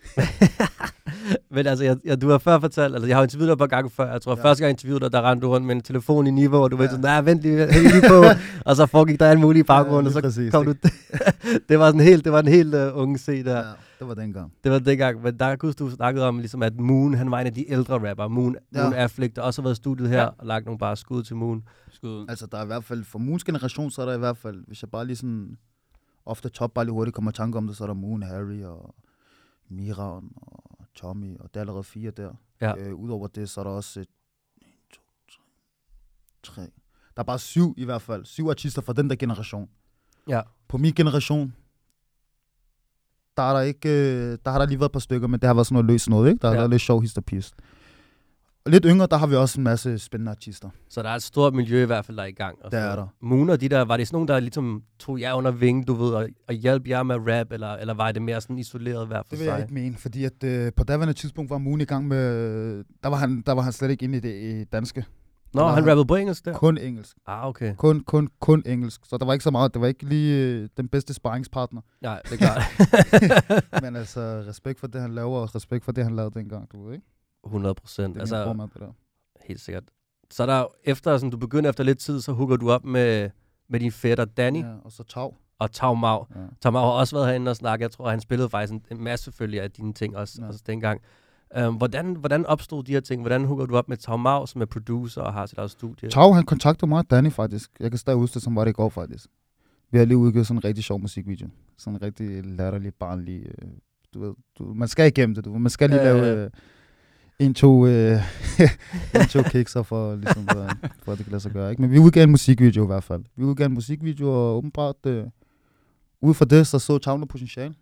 men altså jeg, jeg, du har før fortalt, altså jeg har interviewet dig par gange før, jeg tror Ja. første gang interviewede dig, der rendte du rundt med en telefon i niveau, og du ja. Ja. sådan, nej, vent lige, vent lige på, og så foregik der alt muligt i baggrunden, Ja, og så præcis, kom du, det var sådan helt, det var en helt uh, unge se der. Ja, det var dengang. Det var dengang, men der kunne du snakkede om, ligesom, at Moon, han var en af de ældre rapper. Moon, Ja. Moon Affleck, der også har været i studiet her, Ja. ja. og lagt nogle bare skud til Moon. Skud. Altså, der er i hvert fald, for Moons generation, så er der i hvert fald, hvis jeg bare lige sådan, ofte top bare lige hurtigt kommer i tanke om det, så er der Moon, Harry og Miran og Tommy, og det er allerede fire der. Ja. Øh, Udover det, så er der også et, en, to, tre, tre. Der er bare syv i hvert fald. Syv artister fra den der generation. Ja. På min generation, der, er der, ikke, øh, der har der lige været et par stykker, men det har været sådan noget løs noget, ikke? Der har Ja. været lidt sjov histerpist. Og lidt yngre, der har vi også en masse spændende artister. Så der er et stort miljø i hvert fald, der er i gang. Og Det så- er der. Moon og de der, var det sådan nogen, der ligesom tog jer under vingen, du ved, og, og hjalp jer med rap, eller, eller var det mere sådan isoleret hver for Det vil jeg sig? ikke mene, fordi at, øh, på daværende tidspunkt var Moon i gang med... Der var han, der var han slet ikke inde i det i danske. Nå, var han rappede på engelsk der? Kun engelsk. Ah, okay. Kun, kun, kun engelsk. Så der var ikke så meget. Det var ikke lige øh, den bedste sparringspartner. Nej, det er klart. Men altså, respekt for det, han laver, og respekt for det, han lavede dengang, du ved ikke? 100 procent. Det er Altså, formand, det der. helt sikkert. Så er der efter, sådan, du begynder efter lidt tid, så hooker du op med, med din fætter Danny ja. Og så Tav. og Tau Mau. Ja. Tau Mau har også været herinde og snakke. Jeg tror, han spillede faktisk en, en masse selvfølgelig af dine ting også. Ja. også dengang. Um, hvordan, hvordan opstod de her ting? Hvordan hooker du op med Tau Mau, som er producer og har sit eget studie? Tav, han kontaktede mig og Danny faktisk. Jeg kan stadig huske det, som var det i går faktisk. Vi har lige udgivet sådan en rigtig sjov musikvideo. Sådan en rigtig latterlig, barnlig... Øh, du ved, du, man skal igennem det, du. Man skal lige ja, lave øh, en, to, øh, en, to kikser for, ligesom, for, for, at det kan lade sig gøre. Ikke? Men vi udgav en musikvideo i hvert fald. Vi udgav en musikvideo, og åbenbart øh, ud fra det, så så Tav noget potentiale.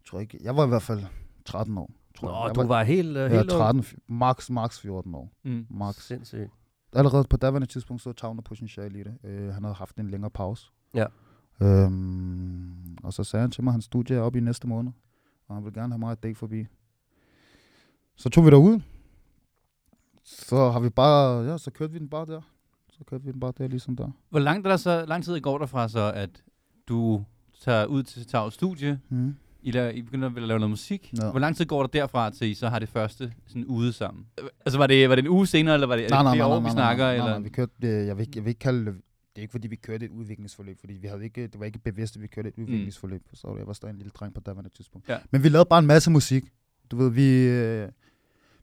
Jeg tror ikke, jeg var i hvert fald 13 år. Nå, jeg. jeg du var helt, uh, helt var ung. 13, max, max 14 år. Mm. Max Sindssygt. allerede på daværende tidspunkt så Tavner potentiale i det. Øh, han havde haft en længere pause. Ja. Øhm, og så sagde han til mig, at hans studie er oppe i næste måned, og han vil gerne have mig et date forbi. Så tog vi derud. Så har vi bare, ja, så kørte vi den bare der. Så kørte vi den bare der, ligesom der. Hvor langt er der så, lang tid går der fra så, at du tager ud til Tavs studie, Mm. I, laver, I begynder at lave noget musik. Ja. Hvor lang tid går der derfra til, I så har det første sådan ude sammen? Altså, var det, var det en uge senere, eller var det, er det flere år, vi snakker? nej, nej, nej, vi kørte, øh, jeg, vil jeg vil ikke kalde det, det er ikke fordi, vi kørte et udviklingsforløb, fordi vi havde ikke, det var ikke bevidst, at vi kørte et udviklingsforløb. Så jeg var stadig en lille dreng på daværende tidspunkt. Ja. Men vi lavede bare en masse musik. Du ved, vi, øh,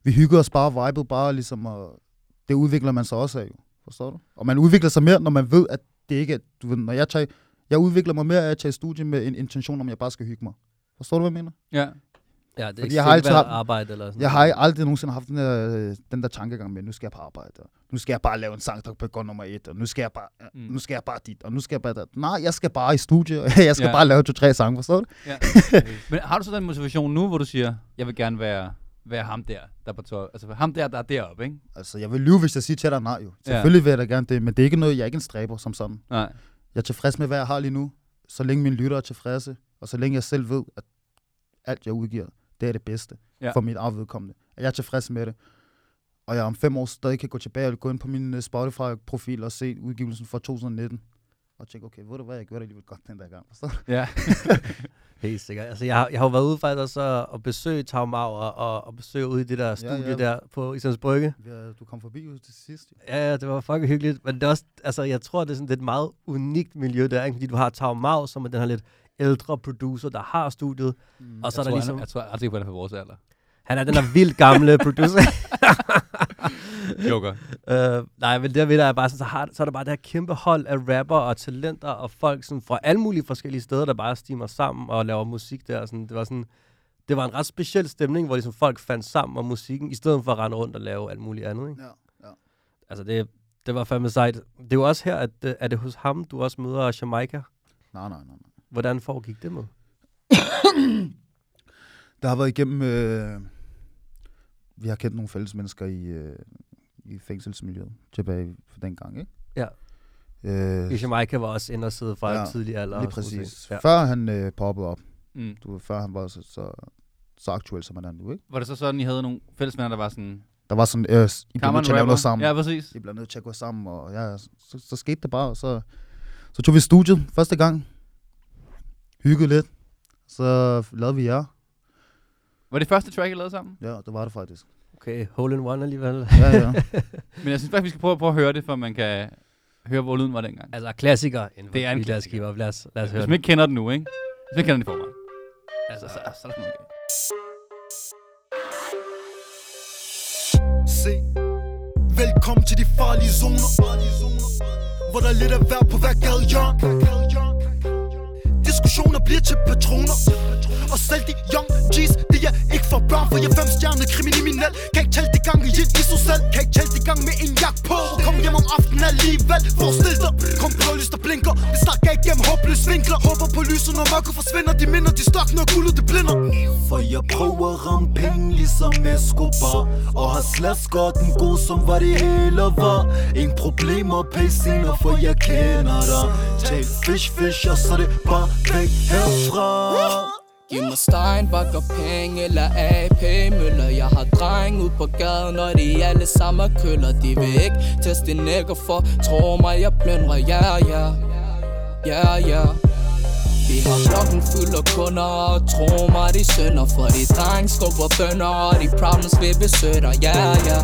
vi hyggede os bare, vibede bare ligesom, og det udvikler man sig også af jo. Forstår du? Og man udvikler sig mere, når man ved, at det ikke er, du ved, når jeg tager, jeg udvikler mig mere af at tage i studie med en intention om, at jeg bare skal hygge mig. Forstår du, hvad jeg mener? Ja. Ja, det er Fordi ikke jeg har altid haft- arbejde eller sådan Jeg har aldrig nogensinde haft den der, øh, den der tankegang med, nu skal jeg på arbejde, og nu skal jeg bare lave en sang, der går nummer et, og nu skal jeg bare, Mm. mm. nu skal jeg bare dit, og nu skal jeg bare dat. Nej, jeg skal bare i studie, og jeg skal Ja. ja. bare lave to-tre sange, forstår du? ja. Men har du så den motivation nu, hvor du siger, jeg vil gerne være, være ham der, der er på tøj. Altså ham der, der er deroppe, ikke? Altså, jeg vil lyve, hvis jeg siger til dig nej jo. Selvfølgelig vil jeg da gerne det, men det er ikke noget, jeg er ikke en stræber som sådan. Nej. Jeg er tilfreds med, hvad jeg har lige nu, så længe mine lyttere er tilfredse, og så længe jeg selv ved, at alt, jeg udgiver, det er det bedste Ja. ja. for mit afvedkommende. At jeg er tilfreds med det. Og jeg om fem år stadig kan gå tilbage og gå ind på min øh, Spotify-profil og se udgivelsen fra 2019. Og tænke, okay, ved du hvad, jeg gjorde det alligevel godt den der gang. Du? Ja. Helt sikkert. Altså, jeg, har, jeg har jo været ude faktisk også og- og besøge Tau Mau og, og, og besøge ude i det der studie ja. der på Islands Brygge. Er- Du kom forbi jo til sidst. jo. Ja, ja, det var fucking hyggeligt. Men det er også, altså, jeg tror, det er sådan det er et meget unikt miljø der, ikke? fordi du har Tau Mau, som er den her lidt ældre producer, der har studiet. Mm. Og så er der jeg, tror, ligesom, han, jeg tror aldrig han er på vores alder. han er den her vildt gamle producer. Joker. Øh, nej, men der ved jeg bare, sådan, så, har, så er der bare det her kæmpe hold af rapper og talenter og folk sådan, fra alle mulige forskellige steder, der bare stimer sammen og laver musik der. Sådan, det var sådan, det var en ret speciel stemning, hvor ligesom folk fandt sammen om musikken, i stedet for at rende rundt og lave alt muligt andet. Ikke? Ja, ja. Altså, det, det var fandme sejt. Det er jo også her, at øh, er det hos ham, du også møder Jamaica. Nej, nej, nej. nej. Hvordan foregik det med? Der har været igennem... Øh, vi har kendt nogle fælles mennesker i, øh, i fængselsmiljøet tilbage for den gang, ikke? Ja. Øh, Jamaica var også inde og sidde fra ja, en tidlig alder. lige præcis. Ja. Før han øh, poppede op. Mm. Du før han var så, så, så aktuel som han er nu, ikke? Var det så sådan, I havde nogle fællesmænd, der var sådan... Der var sådan, øh, I bliver nødt til at lave noget sammen. Ja, præcis. I bliver nødt til at gå sammen, og ja, så, så skete det bare, og så, så tog vi studiet første gang. Hyggede lidt. Så lavede vi jer. Var det første track, I lavede sammen? Ja, det var det faktisk. Okay, hole in one alligevel. Ja, ja. Men jeg synes faktisk, vi skal prøve, prøve at høre det, for man kan høre, hvor lyden var dengang. altså, klassiker. inden Det er en Lad os klassiker. Lad os, lad os høre Hvis man ikke kender den nu, ikke? Hvis man ikke kender den i forvejen. Altså, så, så er der sådan. Se Velkommen til de farlige zoner Hvor der er lidt af hver på hver gadehjørn Diskussioner bliver til patroner. Og selv de young G's Det er ikke for børn For jeg er fem stjernet kriminel. Kan ikke tælle de gange i et iso selv. Kan ikke tælle de gange med en jak på. Og kom hjem om aftenen alligevel. Forestil dig. Kom blålys der blinker. Vi snakker igennem håbløse vinkler. Håber på lyset når mørket forsvinder. De minder de stok når guldet det blinder. For jeg prøver at ramme penge ligesom Escobar Og har slasker den god som var det hele var. Ingen problemer pay for jeg kender dig. Tal fish fish og så det bare væk herfra. Giv mig Steinbach og penge eller AP Møller. Jeg har dreng ud på gaden og de alle sammen køller De vil ikke teste nækker for. Tro mig jeg plønrer, ja ja. Ja ja. Vi har blokken fuld af kunder og tro mig de sønder For de dreng skubber bønder og de problems vil besøge dig Ja ja.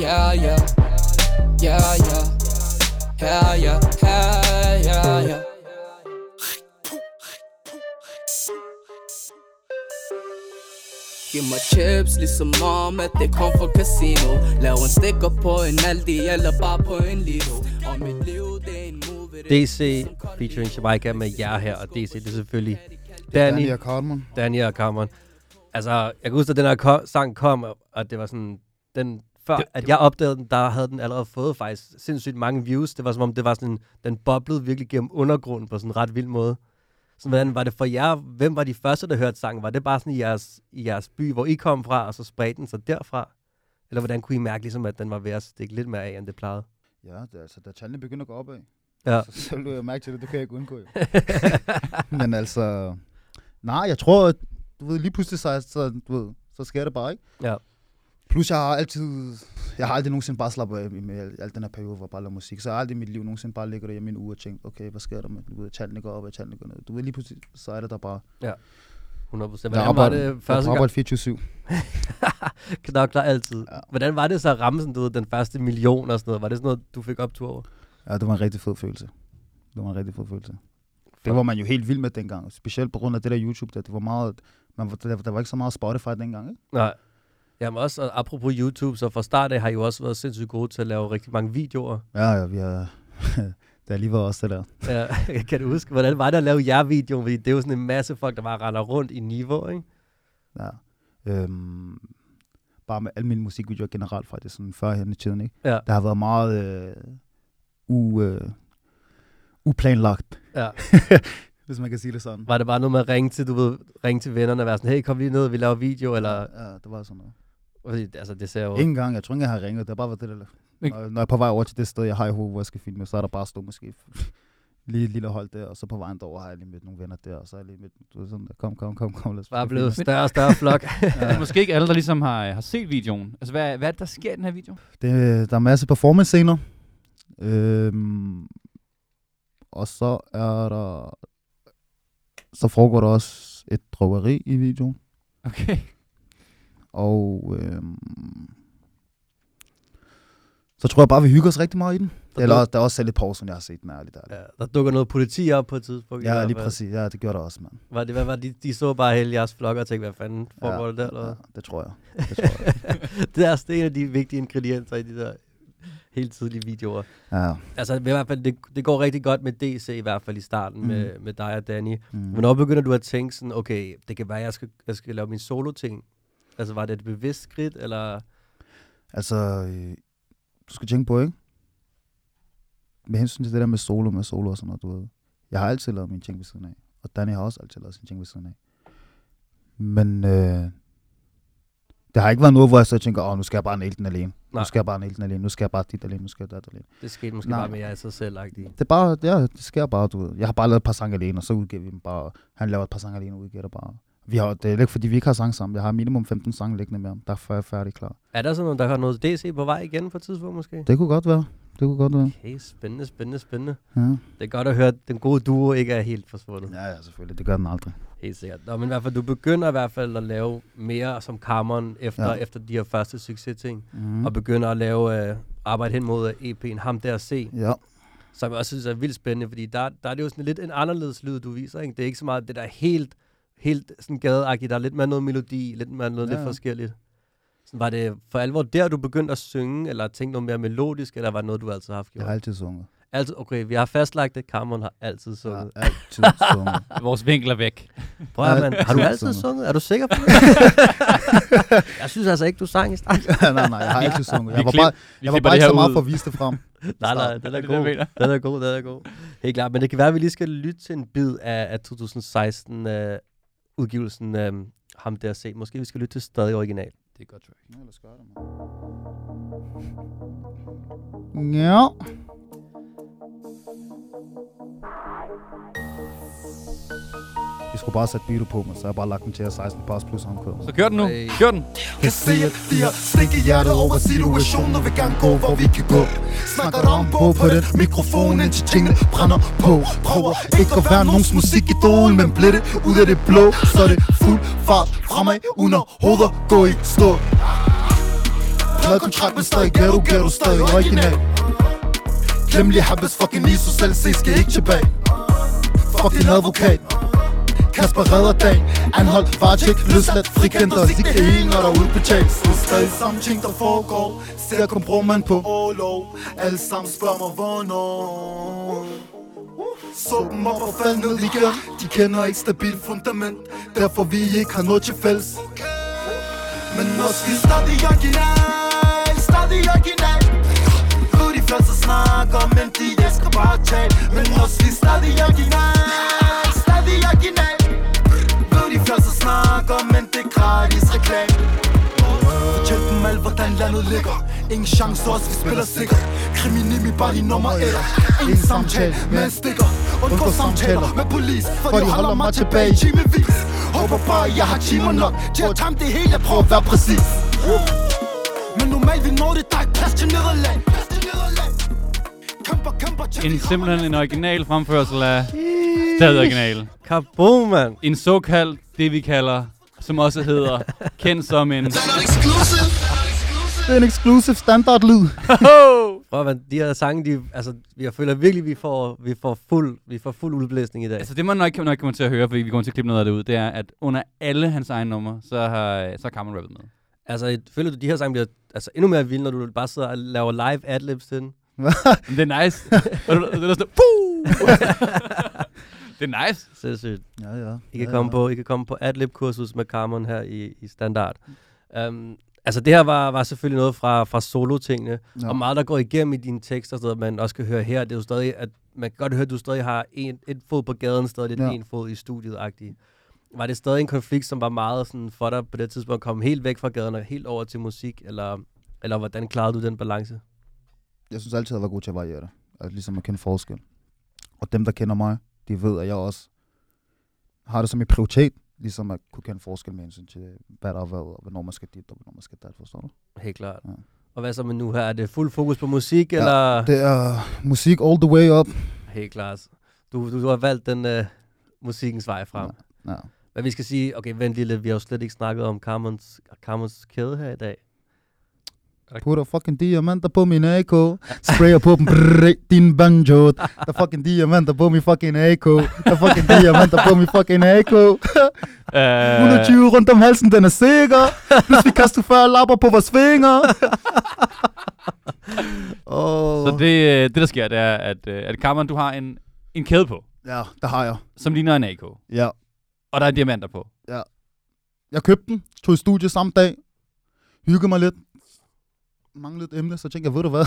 Ja ja. Ja ja. Ja ja. Ja ja ja. Giv mig chips, ligesom om at det kom fra casino Lav en stikker på en Aldi, eller bare på en Lido Og mit liv, det er en movie det DC featuring Jamaica med jer her, og DC det er selvfølgelig Danny Danny, og Cartman. Danny og Cameron. Altså, jeg kan huske, at den her ko- sang kom, og det var sådan, den, før Det- at jeg opdagede den, der havde den allerede fået faktisk sindssygt mange views. Det var som om, det var sådan, den boblede virkelig gennem undergrunden på sådan en ret vild måde. Så hvordan var det for jer? Hvem var de første, der hørte sangen? Var det bare sådan i jeres, i jeres by, hvor I kom fra, og så spredte den sig derfra? Eller hvordan kunne I mærke, ligesom, at den var ved at stikke lidt mere af, end det plejede? Ja, det altså, da tallene begynder at gå opad, Ja. så, så vil jeg mærke til det, det kan jeg ikke undgå. Men altså, nej, jeg tror, at, du ved, lige pludselig, så, så, du ved, så sker det bare, ikke? Ja. Plus, jeg har altid, jeg har aldrig nogensinde bare slappet af med, al, den her periode, hvor jeg bare laver musik. Så jeg har aldrig i mit liv nogensinde bare ligget derhjemme i en uge og tænkt, okay, hvad sker der med, du ved, tallene går op, og tallene går ned. Du ved, lige pludselig, så er det der bare, 100 procent. jeg Hvordan var det første jeg gang? arbejder 24-7. Knokler altid. Ja. Hvordan var det så at ramme sådan, du ved, den første million og sådan noget? Var det sådan noget, du fik optur over? Ja, det var en rigtig fed følelse. Det var en rigtig fed følelse. Det var man jo helt vild med dengang. Specielt på grund af det der YouTube, der, det var meget, man, var- der, der var ikke så meget Spotify dengang, ikke? Nej. Jamen også, og apropos YouTube, så fra start af har I jo også været sindssygt gode til at lave rigtig mange videoer. Ja, ja, vi har... det er lige været også det der. Ja, kan du huske, hvordan var det at lave jer video? Fordi det er jo sådan en masse folk, der bare render rundt i niveau, ikke? Ja. Øhm, bare med alle mine musikvideoer generelt faktisk, sådan førhen i tiden, ikke? Ja. Der har været meget øh, u, øh, uplanlagt, Ja. hvis man kan sige det sådan. Var det bare noget med at ringe til, du ved, ringe til vennerne og være sådan, hey, kom lige ned, vi laver video, eller... Ja, det var sådan noget. Fordi, altså, det ser jo... Ingen gang, jeg tror ikke, jeg har ringet. Det har bare været det der. Når, når jeg er på vej over til det sted, jeg har i hovedet, hvor jeg skal filme, så er der bare stå måske lige et lille hold der, og så på vejen derover har jeg lige mødt nogle venner der, og så er jeg lige mødt, du sådan der, kom, kom, kom, kom, lad os Bare blevet større og større flok. Er måske ikke alle, der ligesom har, har set videoen. Altså, hvad, hvad er det, der sker i den her video? Det, der er masser af performance-scener. Øhm, og så er der... Så foregår der også et drogeri i videoen. Okay. Og øhm, så tror jeg bare, vi hygger os rigtig meget i den. Der Eller, der er også år, siden jeg har set den, ærligt. ja, der dukker noget politi op på et tidspunkt. Ja, lige præcis. Ja, det gjorde der også, mand. Var det, hvad var det? De så bare hele jeres flok og tænkte, hvad fanden foregår ja, det der, eller? Ja, det tror jeg. Det tror jeg. det er også en af de vigtige ingredienser i de der helt tidlige videoer. Ja. Altså i hvert fald, det, det går rigtig godt med DC i hvert fald i starten Mm. med, med dig og Danny. Mm. Hvornår begynder du at tænke sådan, okay, det kan være, jeg skal, jeg skal lave min solo-ting? Altså var det et bevidst skridt, eller... Altså, øh, du skal tænke på, ikke? Med hensyn til det der med solo, med solo og sådan noget, du ved. Jeg har altid lavet mine ting ved siden af. Og Danny har også altid lavet sine ting ved siden af. Men øh, det har ikke været noget, hvor jeg så tænker, åh, nu skal jeg bare næle den alene. Nej. Nu skal jeg bare næle den alene. Nu skal jeg bare dit alene. Nu skal jeg dat alene. Det skete måske Nej. bare mere af sig selv -agtigt. Det er bare, ja, det sker bare, du ved. Jeg har bare lavet et par sange alene, og så udgiver vi dem bare. Han laver et par sange alene, og udgiver det bare. Vi har, det er ikke, fordi vi ikke har sang sammen. Jeg har minimum 15 sange liggende med ham. Derfor er jeg færdig klar. Er der sådan noget, der har noget DC på vej igen på et tidspunkt måske? Det kunne godt være. Det kunne godt være. Okay, spændende, spændende, spændende. Ja, Det er godt at høre, at den gode duo ikke er helt forsvundet. ja, ja selvfølgelig. Det gør den aldrig. Helt sikkert. Nå, men i hvert fald, du begynder i hvert fald at lave mere som Cameron efter, Ja. efter de her første succesting. Mm. Og begynder at lave øh, arbejde hen mod øh, EP'en Ham Der Se, Ja. som jeg også synes er vildt spændende, fordi der, der er det jo sådan lidt en anderledes lyd, du viser. Ikke? Det er ikke så meget det der helt, helt sådan gadeagtigt. Der er lidt mere noget melodi, lidt mere noget Ja, lidt forskelligt. Sådan, var det for alvor der, du begyndte at synge, eller tænke noget mere melodisk, eller var det noget, du altid har haft gjort? Jeg har altid sunget. Altid, okay, vi har fastlagt det. Cameron har altid Jeg sunget. har altid sunget. Vores vinkel er væk. Prøv at mand. Har du altid sunget. sunget? Er du sikker på det? jeg synes altså ikke, du sang i starten. nej, nej, jeg har altid sunget. Jeg var bare, jeg var bare ikke så meget for at vise det frem. Nej, nej, den er det, jeg god. Den er god, den er god. Helt klart. Men det kan være, at vi lige skal lytte til en bid af, af 2016 øh, udgivelsen øh, Ham der se. Måske vi skal lytte til stadig original. Det er godt track. Ja, lad os gøre det, mand. Ja. Vi skruer kunne bare sætte beatet på mig, så jeg bare lagt den til at 16 bars plus omkvædet. Så kør den nu. Ej. Kør den. Kan se, at de har stik i hjertet over situationer Vil gerne gå, hvor vi kan gå Snakker om på på den mikrofon Indtil tingene brænder på Prøver ikke at være nogens musikidol Men bliver det ud af det blå Så er det fuld fart fremad Under hoveder gå i stå Pladekontrakt med stadig ghetto, ghetto stadig original Glem lige habes fucking ISO selv se skal ikke tilbage Fucking advokat Kasper redder dagen. Anholdt, varetægt, løsladt, frikendt og sig det hele, når der udbetales Så stadig samme ting, der foregår. Ser kun kompromen på overlov Alle sammen spørger mig, hvornår? Så dem op og fald ned igen. De kender ikke stabilt fundament. Derfor vi ikke har noget til fælles. Men også vi stadig original. Stadig original. Nu de fleste snakker, men de elsker bare at tale. Men også vi stadig original. Stadig original. Fleste snakker, men det er gratis reklame. Fortæl dem alt, hvordan landet ligger. Ingen chance, også vi spiller sikkert Kriminimi bare de nummer etter Ingen samtale med en stikker. Undgå samtaler med polis For de holder mig tilbage i timevis. Håber bare, jeg har timer nok Til at time det hele, jeg prøver at være præcis. Men normalt vi når det, der er ikke plads til nederlag En simpelthen en original fremførsel af stadig original. Kaboom, mand. En såkaldt, det vi kalder, som også hedder, kendt som en... Det er en exclusive standard-lyd. Prøv, man, de her sange, de, altså, jeg føler virkelig, vi får, vi får fuld, vi får fuld udblæsning i dag. Altså det man nok, nok kommer til at høre, fordi vi kommer til at klippe noget af det ud, det er, at under alle hans egne numre, så har, så har Cameron rappet med. Altså, jeg føler du, de her sange bliver altså, endnu mere vilde, når du bare sidder og laver live adlibs til den? Det er nice. Og du- det er sådan, Puh! det er nice. Sindssygt. Ja, ja. I kan, ja, komme ja. på, I kan komme på adlib-kursus med Carmen her i, i Standard. Um, altså, det her var, var selvfølgelig noget fra, fra solo-tingene, ja. Og meget, der går igennem i dine tekster, så man også kan høre her. Det er jo stadig, at man kan godt høre, at du stadig har en, et fod på gaden, stadig lidt Ja. en fod i studiet-agtigt. Var det stadig en konflikt, som var meget sådan for dig på det tidspunkt, at komme helt væk fra gaden og helt over til musik, eller, eller hvordan klarede du den balance? Jeg synes altid, jeg været god til at variere det. Altså ligesom at kende forskel. Og dem, der kender mig, de ved, at jeg også har det som en prioritet, ligesom at kunne kende forskel med hensyn til, hvad der er hvad, og hvornår man skal dit, og hvornår man skal dat, forstår du? Helt klart. Ja. Og hvad så med nu her? Er det fuld fokus på musik, Ja, eller? Det er musik all the way up. Helt klart. Du, du, du har valgt den uh, musikkens vej frem. Ja. Men vi skal sige, okay, vent lige lidt, vi har jo slet ikke snakket om Carmens, Carmens kæde her i dag. Putter fucking diamanter på min AK. Sprayer på dem, brrr, din banjo. Der er fucking diamanter på min fucking AK. Der er fucking diamanter på min fucking AK. Uh, 120 rundt om halsen, den er sikker. Plus vi kaster 40 lapper på vores fingre. oh. Så det, øh, det, der sker, det er, at, øh, at Cameron, du har en, en kæde på, Ja, der har jeg. som ligner en AK. Ja. Og der er diamanter på. Jeg købte den, tog i studie samme dag, hyggede mig lidt, manglede et emne, så tænkte jeg, ved du hvad?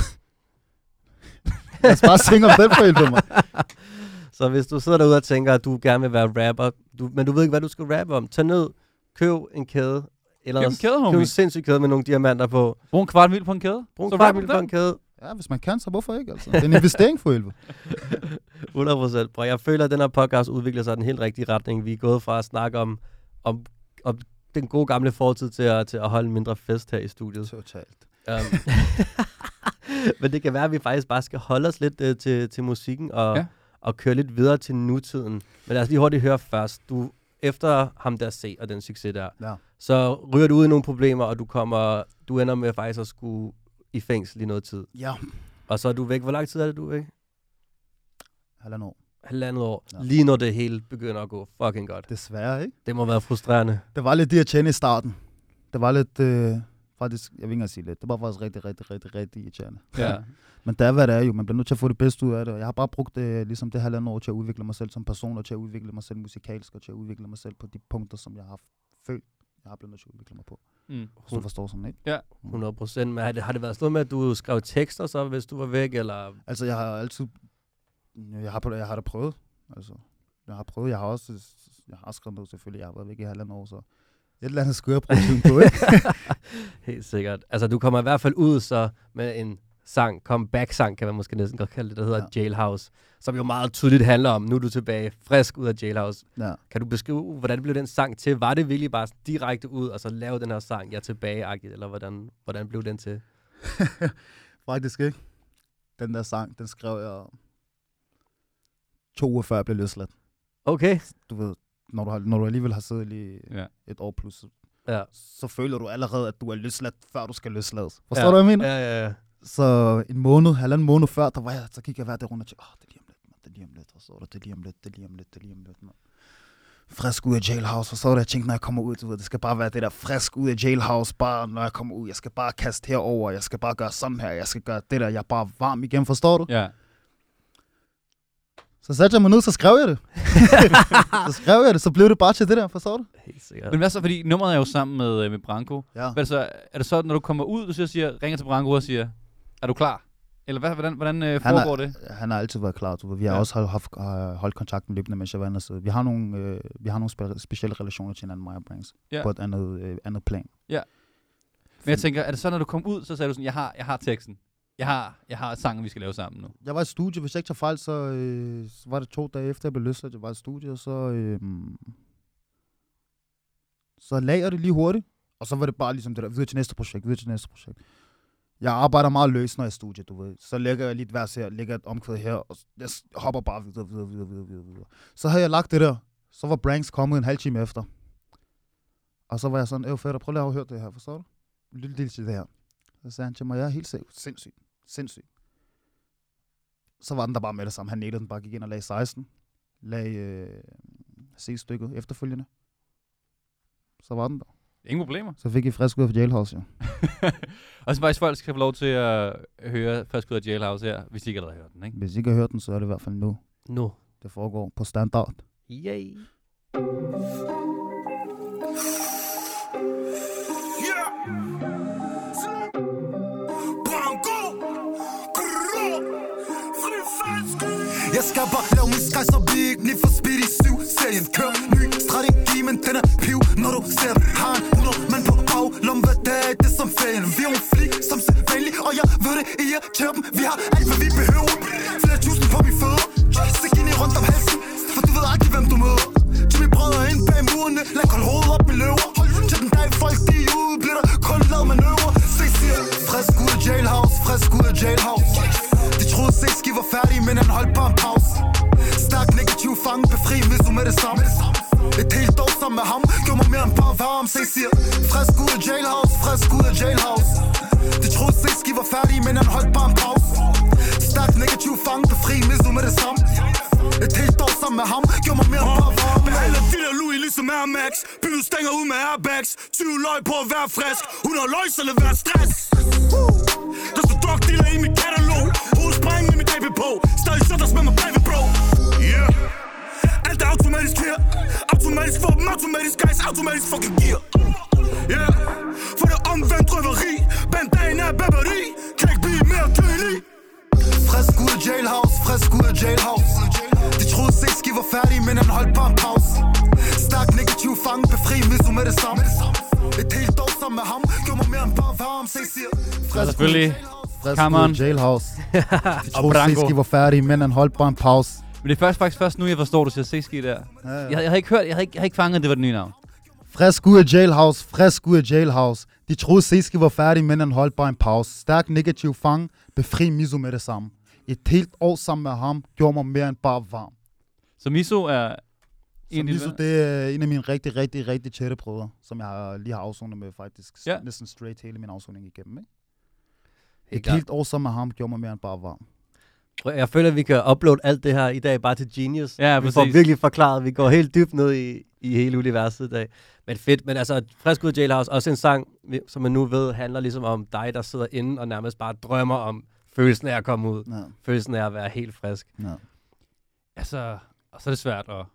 Lad os bare synge om den for helvede mig. Så hvis du sidder derude og tænker, at du gerne vil være rapper, du, men du ved ikke, hvad du skal rappe om, tag ned, køb en kæde, eller Køb en kæde, køb en sindssyg kæde med nogle diamanter på. Brug en kvart mil på en kæde. Brug en Så kvart mil på en kæde. Ja, hvis man kan, så hvorfor ikke? Altså? Det er en investering for helvede. 100 procent. Jeg føler, at den her podcast udvikler sig i den helt rigtige retning. Vi er gået fra at snakke om, om, om den gode gamle fortid til at, til at holde en mindre fest her i studiet. Totalt. Um, men det kan være, at vi faktisk bare skal holde os lidt uh, til, til musikken og, Ja. og køre lidt videre til nutiden. Men lad os lige hurtigt høre først. Du, efter ham der se og den succes der, Ja. så ryger du ud i nogle problemer, og du kommer, du ender med faktisk at skulle i fængsel i noget tid. Ja. Og så er du væk. Hvor lang tid er det, du er væk? Halvandet år. Halvandet år. Ja. Ja. Lige når det hele begynder at gå fucking godt. Desværre, ikke? Det må være frustrerende. Det var lidt det at tjene i starten. Det var lidt, øh, faktisk, jeg vil ikke engang sige lidt, det var faktisk rigtig, rigtig, rigtig, rigtig irriterende. Ja. Men det er, hvad det er jo. Man bliver nødt til at få det bedste ud af det. Og Jeg har bare brugt det, ligesom det halvandet år til at udvikle mig selv som person, og til at udvikle mig selv musikalsk, og til at udvikle mig selv på de punkter, som jeg har følt, jeg har blevet nødt til at udvikle mig på. Mm. Hvis du forstår sådan, ikke? 100 procent. Men har det, har det været sådan noget med, at du skrev tekster så, hvis du var væk? Eller? Altså, jeg har altid... Jeg har, på- jeg har da prøvet. Altså, jeg har prøvet. Jeg har også jeg har skrevet noget, selvfølgelig. Jeg har været væk i halvandet år, så et eller andet tiden på, ikke? Helt sikkert. Altså, du kommer i hvert fald ud så med en sang, comeback-sang, kan man måske næsten godt kalde det, der hedder ja. Jailhouse, som jo meget tydeligt handler om, nu er du tilbage frisk ud af Jailhouse. Ja. Kan du beskrive, hvordan blev den sang til? Var det virkelig bare direkte ud, og så lave den her sang, jeg er tilbage eller hvordan, hvordan blev den til? Faktisk ikke. Den der sang, den skrev jeg to uger før jeg blev løsladt. Okay. Du ved, når du, har, når du alligevel har siddet lige Ja. et år plus, så- Ja. så føler du allerede, at du er løsladt, før du skal løslades. Forstår ja. du, hvad jeg mener? Ja, ja, ja. Så en måned, halvanden måned før, der var jeg, så gik jeg hver dag rundt og tænkte, åh, oh, det er lige om lidt, man. det er lige om lidt, og så er det, det er lige om lidt, det er lige om lidt, det er lige om lidt, man. Frisk ud af jailhouse, og så var det, jeg tænkte, når jeg kommer ud, du ved, det skal bare være det der frisk ud af jailhouse, bare når jeg kommer ud, jeg skal bare kaste herover, jeg skal bare gøre sådan her, jeg skal gøre det der, jeg er bare varm igen, forstår du? Ja. Så satte jeg mig ned, så skrev jeg det. så skrev jeg det, så blev det bare til det der, forstår du? Helt sikkert. Men hvad så, fordi nummeret er jo sammen med, øh, med Branko. Ja. Hvad er, det så, er det så, når du kommer ud, du siger, siger ringer til Branko og siger, er du klar? Eller hvad, hvordan, hvordan øh, Han foregår er- det? Han har altid været klar, du ved. Vi har Ja. ja. også holdt, haft, har holdt kontakten løbende, mens jeg var sidde. Vi har nogle, øh, vi har nogle spe- specielle relationer til hinanden, mig og Branks, Ja. på et andet, øh, andet plan. Men jeg tænker, er det så, når du kom ud, så sagde du sådan, jeg har, jeg har teksten. Jeg har, jeg har sangen, vi skal lave sammen nu. Jeg var i studie, hvis jeg ikke tager fejl, så, øh, så var det to dage efter, jeg blev løsladt. Jeg var i studie, og så, øh, så lagde jeg det lige hurtigt. Og så var det bare ligesom det der, videre til næste projekt, videre til næste projekt. Jeg arbejder meget løs, når jeg er i studiet, du ved. Så lægger jeg lige et vers her, lægger et omkvæd her, og jeg hopper bare videre, videre, videre, videre, videre, videre. Så havde jeg lagt det der. Så var Branks kommet en halv time efter. Og så var jeg sådan, øh fætter, prøv lige at høre det her, forstår du? Lille del til det her. Så sagde han til mig, ja, helt sikkert. Sindssygt. Sindssygt. Så var den der bare med det samme. Han nailede den bare, gik ind og lagde 16. Lagde øh, C-stykket efterfølgende. Så var den der. Ingen problemer. Så fik I frisk ud af Jailhouse, jo. og så faktisk folk skal få lov til at høre Frisk ud af Jailhouse her, hvis de ikke allerede har hørt den, ikke? Hvis I ikke har hørt den, så er det i hvert fald nu. Nu. Det foregår på standard. Yay. Jeg skal bare lave min sky, så vi ikke lige for speed i syv Serien kører ny strategi, men den er piv Når du ser den, har en 100 mand på bag Lom hvad dag, det er som ferien. Vi er en flik, som sædvanlig Og jeg ved det, I er til Vi har alt, hvad vi behøver. Flere tusind på min fødder. Stik ind i rundt om halsen For du ved aldrig, hvem du møder. Jimmy brødre ind bag murene. Lad kold hovedet op med løver mig mere siger Frisk ud af jailhouse Frisk ud af jailhouse. De troede Sexki var færdig Men han holdt bare en pause. Stærk negativ fange Befri Mizu med det samme. Et helt år sammen med ham Gjorde mig mere bare varm Behandler de der Louis ligesom Air Max. Bygget stænger ud med airbags. 20 løg på at være frisk. 100 løg, så lad være stress. Der står drug dealer i mit katalog. Hovedspræng med mit AP på Stadig sætter med mig baby bro. Yeah. Alt er automatisk her. Automatisk for dem, automatisk guys Automatisk fucking gear Yeah For det omvendt røveri Bandagen er batteri Kan ikke blive mere kølig Frisk ud af jailhouse, frisk ud af jailhouse De troede Sexki var færdig, men han holdt bare en pause Stærk negativ fange, befri Mizu med det samme Et helt år sammen med ham Gjorde mig mere end bare varm, se siger Så selvfølgelig Frisk Cameron. ud af Jailhouse. De troede. Sexki var færdig, men han holdt bare en pause. Men det er først, faktisk først nu, jeg forstår, du siger Sexki der. Ja, ja. Jeg, jeg, har ikke hørt, jeg har ikke, jeg har ikke fanget, at det var det nye navn. Frisk ud af jailhouse, frisk ud af jailhouse. De troede, Seski var færdig, men han holdt bare en pause. Stærk negativ fang, befri Mizu med det samme. Et helt år sammen med ham gjorde mig mere end bare varm. Så Miso er en dine det er en af mine rigtig, rigtig, rigtig tætte brødre, som jeg har, lige har afsonet med faktisk Ja. næsten straight hele min afsoning igennem. Ikke? Et helt år sammen med ham gjorde mig mere end bare varm. Jeg føler, at vi kan uploade alt det her i dag bare til Genius. Ja, vi får virkelig forklaret. Vi går helt dybt ned i, i hele universet i dag. Men fedt. Men altså, Frisk ud af Jailhouse, også en sang, som man nu ved, handler ligesom om dig, der sidder inde og nærmest bare drømmer om følelsen af at komme ud. Ja. Følelsen af at være helt frisk. Ja. Altså, og så er det svært at,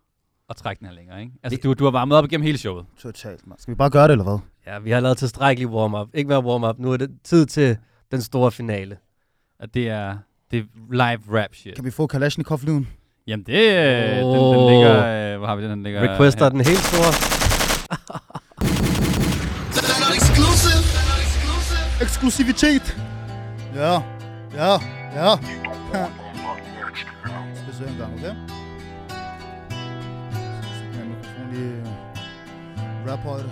at trække den her længere, ikke? Altså, Vi- du, du har varmet op igennem hele showet. Totalt, man. Skal vi bare gøre det, eller hvad? Ja, vi har lavet tilstrækkelig warm-up. Ikke mere warm-up. Nu er det tid til den store finale. At det er, det er live rap shit. Kan vi få Kalashnikov-lyden? Jamen det, øh, den, den ligger, øh, hvor har vi den, den ligger? Requester her. den helt store. exclusive Eksklusivitet! Ja. Ja, ja. Skal søge en gang, okay? Ja, mikrofon lige øh, rap højde.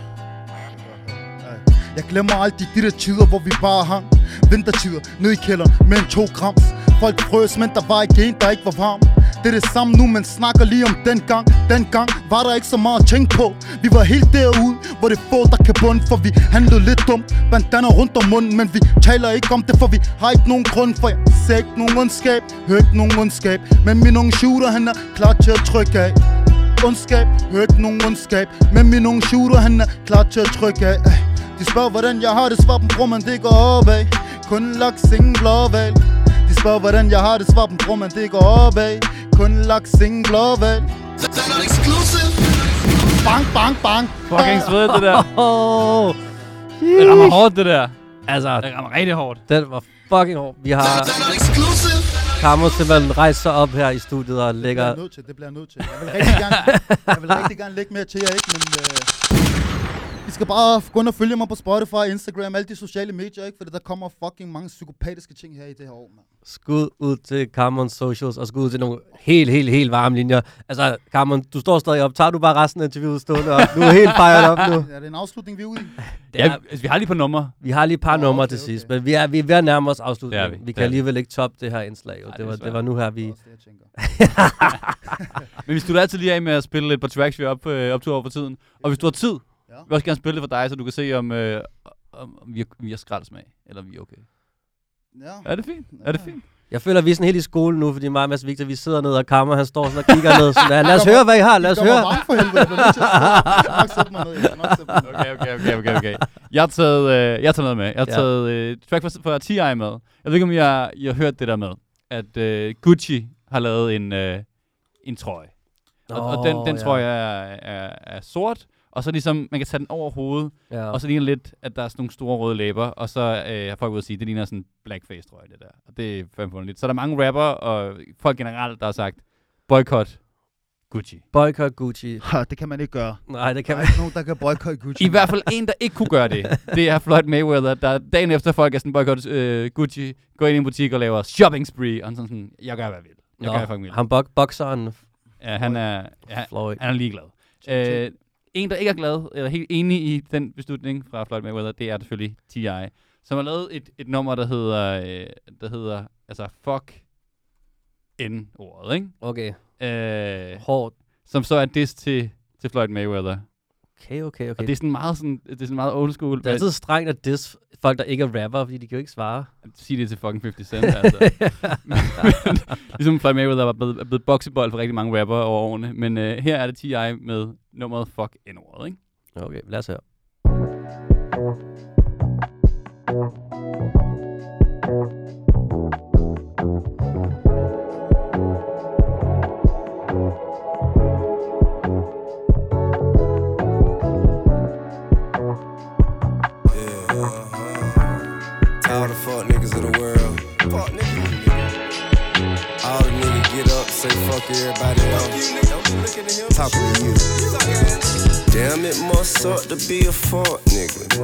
Jeg glemmer aldrig de der tider, hvor vi bare hang Vintertider, ned i kælderen med en to grams Folk frøs, men der var ikke en, der ikke var varm. Det er det samme nu, men snakker lige om den gang Den gang var der ikke så meget at tænke på? Vi var helt derude, hvor det få, der kan bunde For vi handlede lidt dumt, bandana rundt om munden Men vi taler ikke om det, for vi har ikke nogen grund For jeg ser ikke nogen ondskab, hører ikke nogen ondskab. Men min unge shooter, han er klar til at trykke af. Ondskab, hører ikke nogen ondskab. Men min unge shooter, han er klar til at trykke af. De spørger, hvordan jeg har det, svar dem, bror, man det går opad. Kun laks, ingen blåval de spørger, hvordan jeg har det, svar dem, bror, men det går opad Kun laks, ingen blåval Bang, bang, bang Fucking svedigt, det der. Oh, Det rammer hårdt, det der. altså, Det rammer rigtig hårdt. den var fucking hård. Vi har Kammer simpelthen rejst sig op her i studiet og Det bliver lægger... jeg nødt til, det bliver jeg nødt til. Jeg vil rigtig gerne, jeg vil rigtig gerne lægge mere til jer, ikke? Men øh, I skal bare gå ind og følge mig på Spotify, Instagram, alle de sociale medier, ikke? Fordi der kommer fucking mange psykopatiske ting her i det her år, mand. Skud ud til Cameron Socials, og skud ud til nogle helt, helt, helt varme linjer. Altså, Cameron, du står stadig op. Tager du bare resten af interviewet stående op? Du er helt fejret op nu. Er det en afslutning, vi er ude i? Det Ja, er, altså, vi har lige på nummer. vi har lige et par Nå, numre okay, til sidst, okay. men vi er, vi er ved at nærme os afslutningen. Vi. vi Det kan vi. alligevel ikke toppe det her indslag. Jo. Ej, Det, var, det var nu her, vi... Det er også det, jeg tænker. Men vi slutter altid lige af med at spille et par tracks, vi er op, øh, optog over for tiden. Og hvis du har tid, Ja. vi vil også gerne spille det for dig, så du kan se, om, øh, om vi, er, vi er skraldsmag, eller om vi er okay. Ja. Er det fint? Er det fint? Jeg føler, at vi er sådan helt i skole nu, fordi mig og Mads Victor, vi sidder ned, og Kammer, han står sådan og kigger ned. Sådan, lad os høre, hvad I har. Lad os mig høre. varm for helvede. Jeg bliver nødt til at sidde. Jeg skal nok sætte mig ned. Jeg skal nok sætte mig ned. Okay, okay, okay, okay, okay. Jeg har taget, øh, jeg har taget noget med. Jeg har Ja. taget øh, track fra, fra T.I. med. Jeg ved ikke, om I har, I har hørt det der med, at øh, Gucci har lavet en, øh, en trøje. Og, og den, den Åh, trøje er, er, er sort, og så ligesom, man kan tage den over hovedet, Ja. og så ligner lidt, at der er sådan nogle store røde læber, og så øh, har folk ude at sige, det ligner sådan en blackface-trøje, det der. Og det er fandme lidt. Så er der mange rapper og folk generelt, der har sagt, boykot Gucci. Boycott Gucci. Ha, Det kan man ikke gøre. Nej, det Der kan er man ikke nogen, der kan boykotte Gucci. I hvert fald en, der ikke kunne gøre det. Det er Floyd Mayweather, der dagen efter folk er sådan, boykot øh, Gucci, går ind i en butik og laver shopping spree, og sådan, sådan jeg gør, hvad jeg vil. Jeg gør, hvad jeg vil. han bok bokseren Ja, han er, ja, Floyd. han er ligeglad. Øh, en, der ikke er glad, eller helt enig i den beslutning fra Floyd Mayweather, det er selvfølgelig T.I., som har lavet et, et nummer, der hedder, øh, der hedder, altså, fuck N-ordet, ikke? Okay. Øh, Hårdt. som så er diss til, til Floyd Mayweather. Okay, okay, Og okay. det er sådan meget, sådan, det er sådan meget old school. Det er altid strengt at diss folk, der ikke er rapper, fordi de kan jo ikke svare. Sig det til fucking 50 Cent, altså. men, ligesom Floyd Mayweather er blevet, er blevet boksebold for rigtig mange rapper over årene. Men øh, her er det T.I. med nummeret fuck N-ordet, ikke? Okay, lad os høre. Everybody else. Talking to you. Damn, it must suck to be a fuck nigga.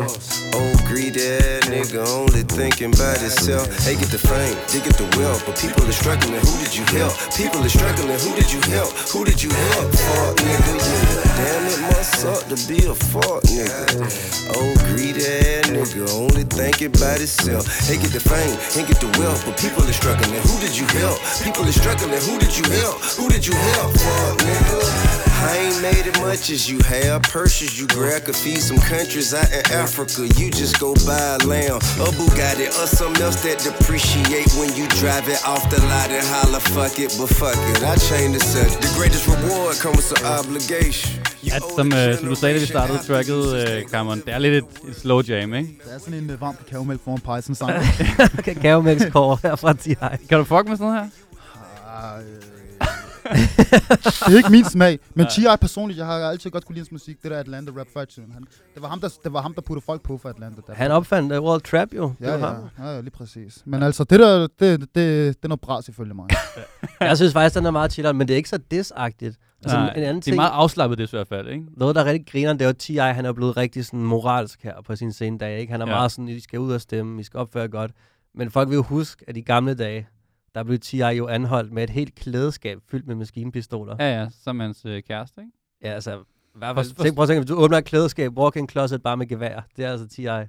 Old greedy nigga only thinking about himself. They get the fame, they get the wealth, but people are struggling. Who did you help? People are struggling. Who did you help? Who did you help? Fuck nigga, yeah. Damn, it must suck to be a fuck nigga. Old greedy nigga only thinking about himself. They get the fame, they get the wealth, but people are struggling. Who did you help? People are struggling. Who did you help? Who did you help? Fuck nigga. I ain't made it much as you have. Purses you grab could feed some countries out in Africa. You just go buy a lamb, a Bugatti, or something else that depreciate when you drive it off the lot and holler, fuck it, but fuck it. I change the subject. The greatest reward comes with some obligation. At, som, the øh, som du sagde, da vi startede tracket, øh, Cameron, det er lidt et, et slow jam, ikke? Det er sådan en uh, varm kakaomælk foran pejsen sang. Kakaomælkskår her fra T.I. Kan du fuck med sådan noget her? Ah, øh, det er ikke min smag, men T.I. personligt, jeg har altid godt kunne lide hans musik. Det der Atlanta Rap Fight. Han, det, var ham, der, det var ham, der puttede folk på for Atlanta. Der. Han opfandt uh, World Trap jo. Det Ja, var ja, ham. ja, ja, lige præcis. Men altså, det der, det, det, det, det er noget bras ifølge mig. Jeg synes faktisk, den er meget chilleren, men det er ikke så diss-agtigt. Altså, Nej, en anden det er ting, meget afslappet, det i hvert fald, ikke? noget, der er rigtig griner, det er jo T.I. Han er blevet rigtig sådan moralsk her på sin scene dag. Ikke? Han er Ja. ja. meget sådan, I skal ud og stemme, I skal opføre godt. Men folk vil jo huske, at i gamle dage, der blev T.I. jo anholdt med et helt klædeskab fyldt med maskinpistoler. Ja, ja, som hans øh, kæreste, ikke? Ja, altså, hvert For- for- tænk, prøv at tænke, hvis du åbner et klædeskab, walk-in closet bare med gevær. Det er altså T.I. Ja.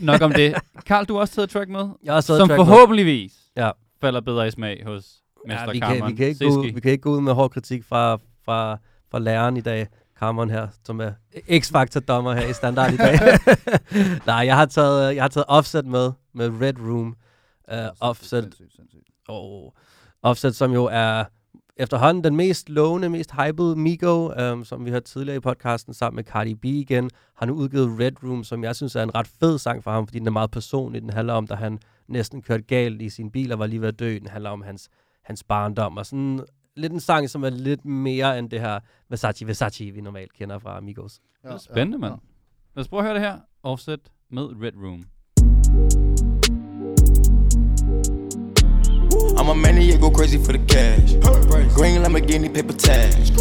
Nok om det. Karl, du har også taget track med, Jeg har som track med. forhåbentligvis Ja. falder bedre i smag hos Mester Ja, vi, Cameron. kan, vi, kan ikke gå, ud- vi kan ikke gå ud med hård kritik fra, fra, fra læreren i dag. Cameron her, som er X-Factor-dommer her i standard i dag. Nej, jeg har, taget, jeg har taget Offset med, med Red Room. Uh, offset, Sindssygt, sindssygt. og Offset, som jo er efterhånden den mest lovende, mest hypede Migo, um, som vi hørte tidligere i podcasten, sammen med Cardi B igen, har nu udgivet Red Room, som jeg synes er en ret fed sang for ham, fordi den er meget personlig. Den handler om, da han næsten kørte galt i sin bil og var lige ved at dø. Den handler om hans, hans barndom, og sådan lidt en sang, som er lidt mere end det her Versace Versace, vi normalt kender fra Amigos. Det er spændende, mand. Lad os prøve at høre det her. Offset med Red Room. I'm a maniac, go crazy for the cash. Green Lamborghini, paper tags.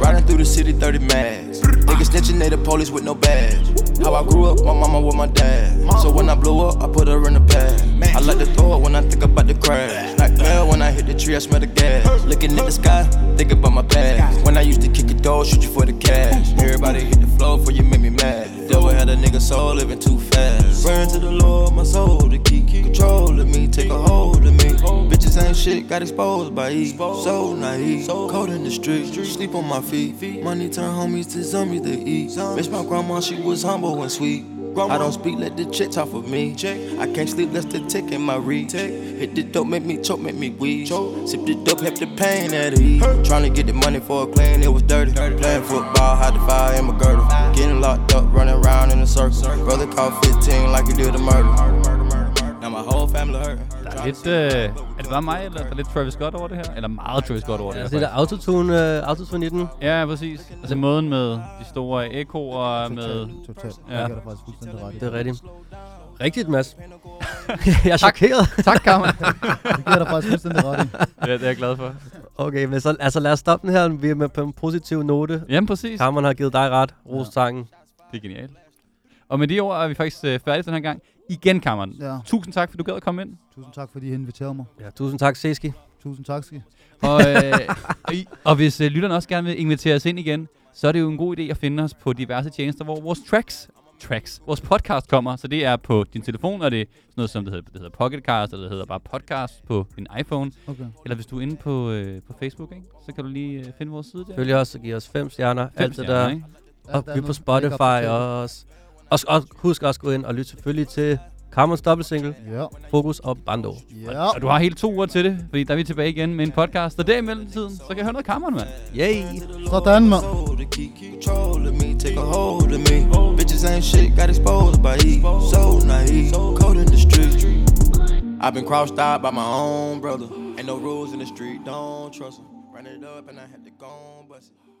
Riding through the city, 30 mags. Niggas snitching, they the police with no badge. How I grew up, my mama with my dad. So when I blow up, I put her in the bag. I like to throw it when I think about the crash. Like hell, when I hit the tree, I smell the gas. Looking at the sky, think about my past. When I used to kick a door, shoot you for the cash. Everybody hit the floor for you make me mad. Devil had a nigga soul living too fast. Praying to the Lord, my soul to keep control of me, take a hold of me. Bitches ain't shit, got exposed by E. So naive, cold in the street, sleep on my feet. Money turn homies to zombies to eat. Miss my grandma, she was humble and sweet. I don't speak, let the chick talk for me. I can't sleep, less the tick in my reach. Hit the dope, make me choke, make me weak. Sip the dope, help the pain at ease. Trying to get the money for a clean, it was dirty. Playing football, hide the fire in my girdle. Getting locked up, running around in a circle. Brother called 15 like he did a murder. Now my whole family hurt. Der er lidt... Er det bare mig, eller er der lidt Travis Scott over det her? Eller meget Travis Scott over det her? Altså det der autotune, uh, autotune i den. Ja, ja, præcis. Altså måden med de store ekoer, med... Totalt. Ja. Ja. Jeg er der faktisk fuldstændig ret. Det er rigtigt. Rigtigt, Mads. jeg er chokeret. Tak, Carmen. Det giver dig faktisk fuldstændig ret ja, det er jeg glad for. Okay, men så altså, lad os stoppe den her. Vi er med på en positiv note. Jamen, præcis. Carmen har givet dig ret. Ros sangen. Det er genialt. Og med de ord er vi faktisk øh, færdige den her gang. Igen, Cameron. Ja. Tusind tak, for du gad at komme ind. Tusind tak, fordi I inviterede mig. Ja, tusind tak, Seski. Tusind tak, Ski. Og, øh, og hvis øh, lytterne også gerne vil invitere os ind igen, så er det jo en god idé at finde os på diverse tjenester, hvor vores tracks, tracks, vores podcast kommer. Så det er på din telefon, og det er sådan noget som det hedder, det hedder Pocketcast, eller det hedder bare podcast på din iPhone. Okay. Eller hvis du er inde på, øh, på Facebook, ikke? så kan du lige øh, finde vores side der. Følg os og giv os fem stjerner. Fem alt det stjerner, der. ikke? Og er vi er på Spotify også. Og, og husk også at gå ind og lytte selvfølgelig til Carmens dobbeltsingle, Ja. Fokus og Bando. Ja. Og du har hele to uger til det, fordi der er vi tilbage igen med en podcast. Og der i mellemtiden, så kan jeg høre noget Cameron, mand. Yay! Sådan, mand. soul to keep control of me, take a hold of me. Bitches ain't shit, got exposed by E. So naive, cold in the street. I've been crossed out by my own brother. Ain't no rules in the street, don't trust 'em. Run it up and I had to go and bust it.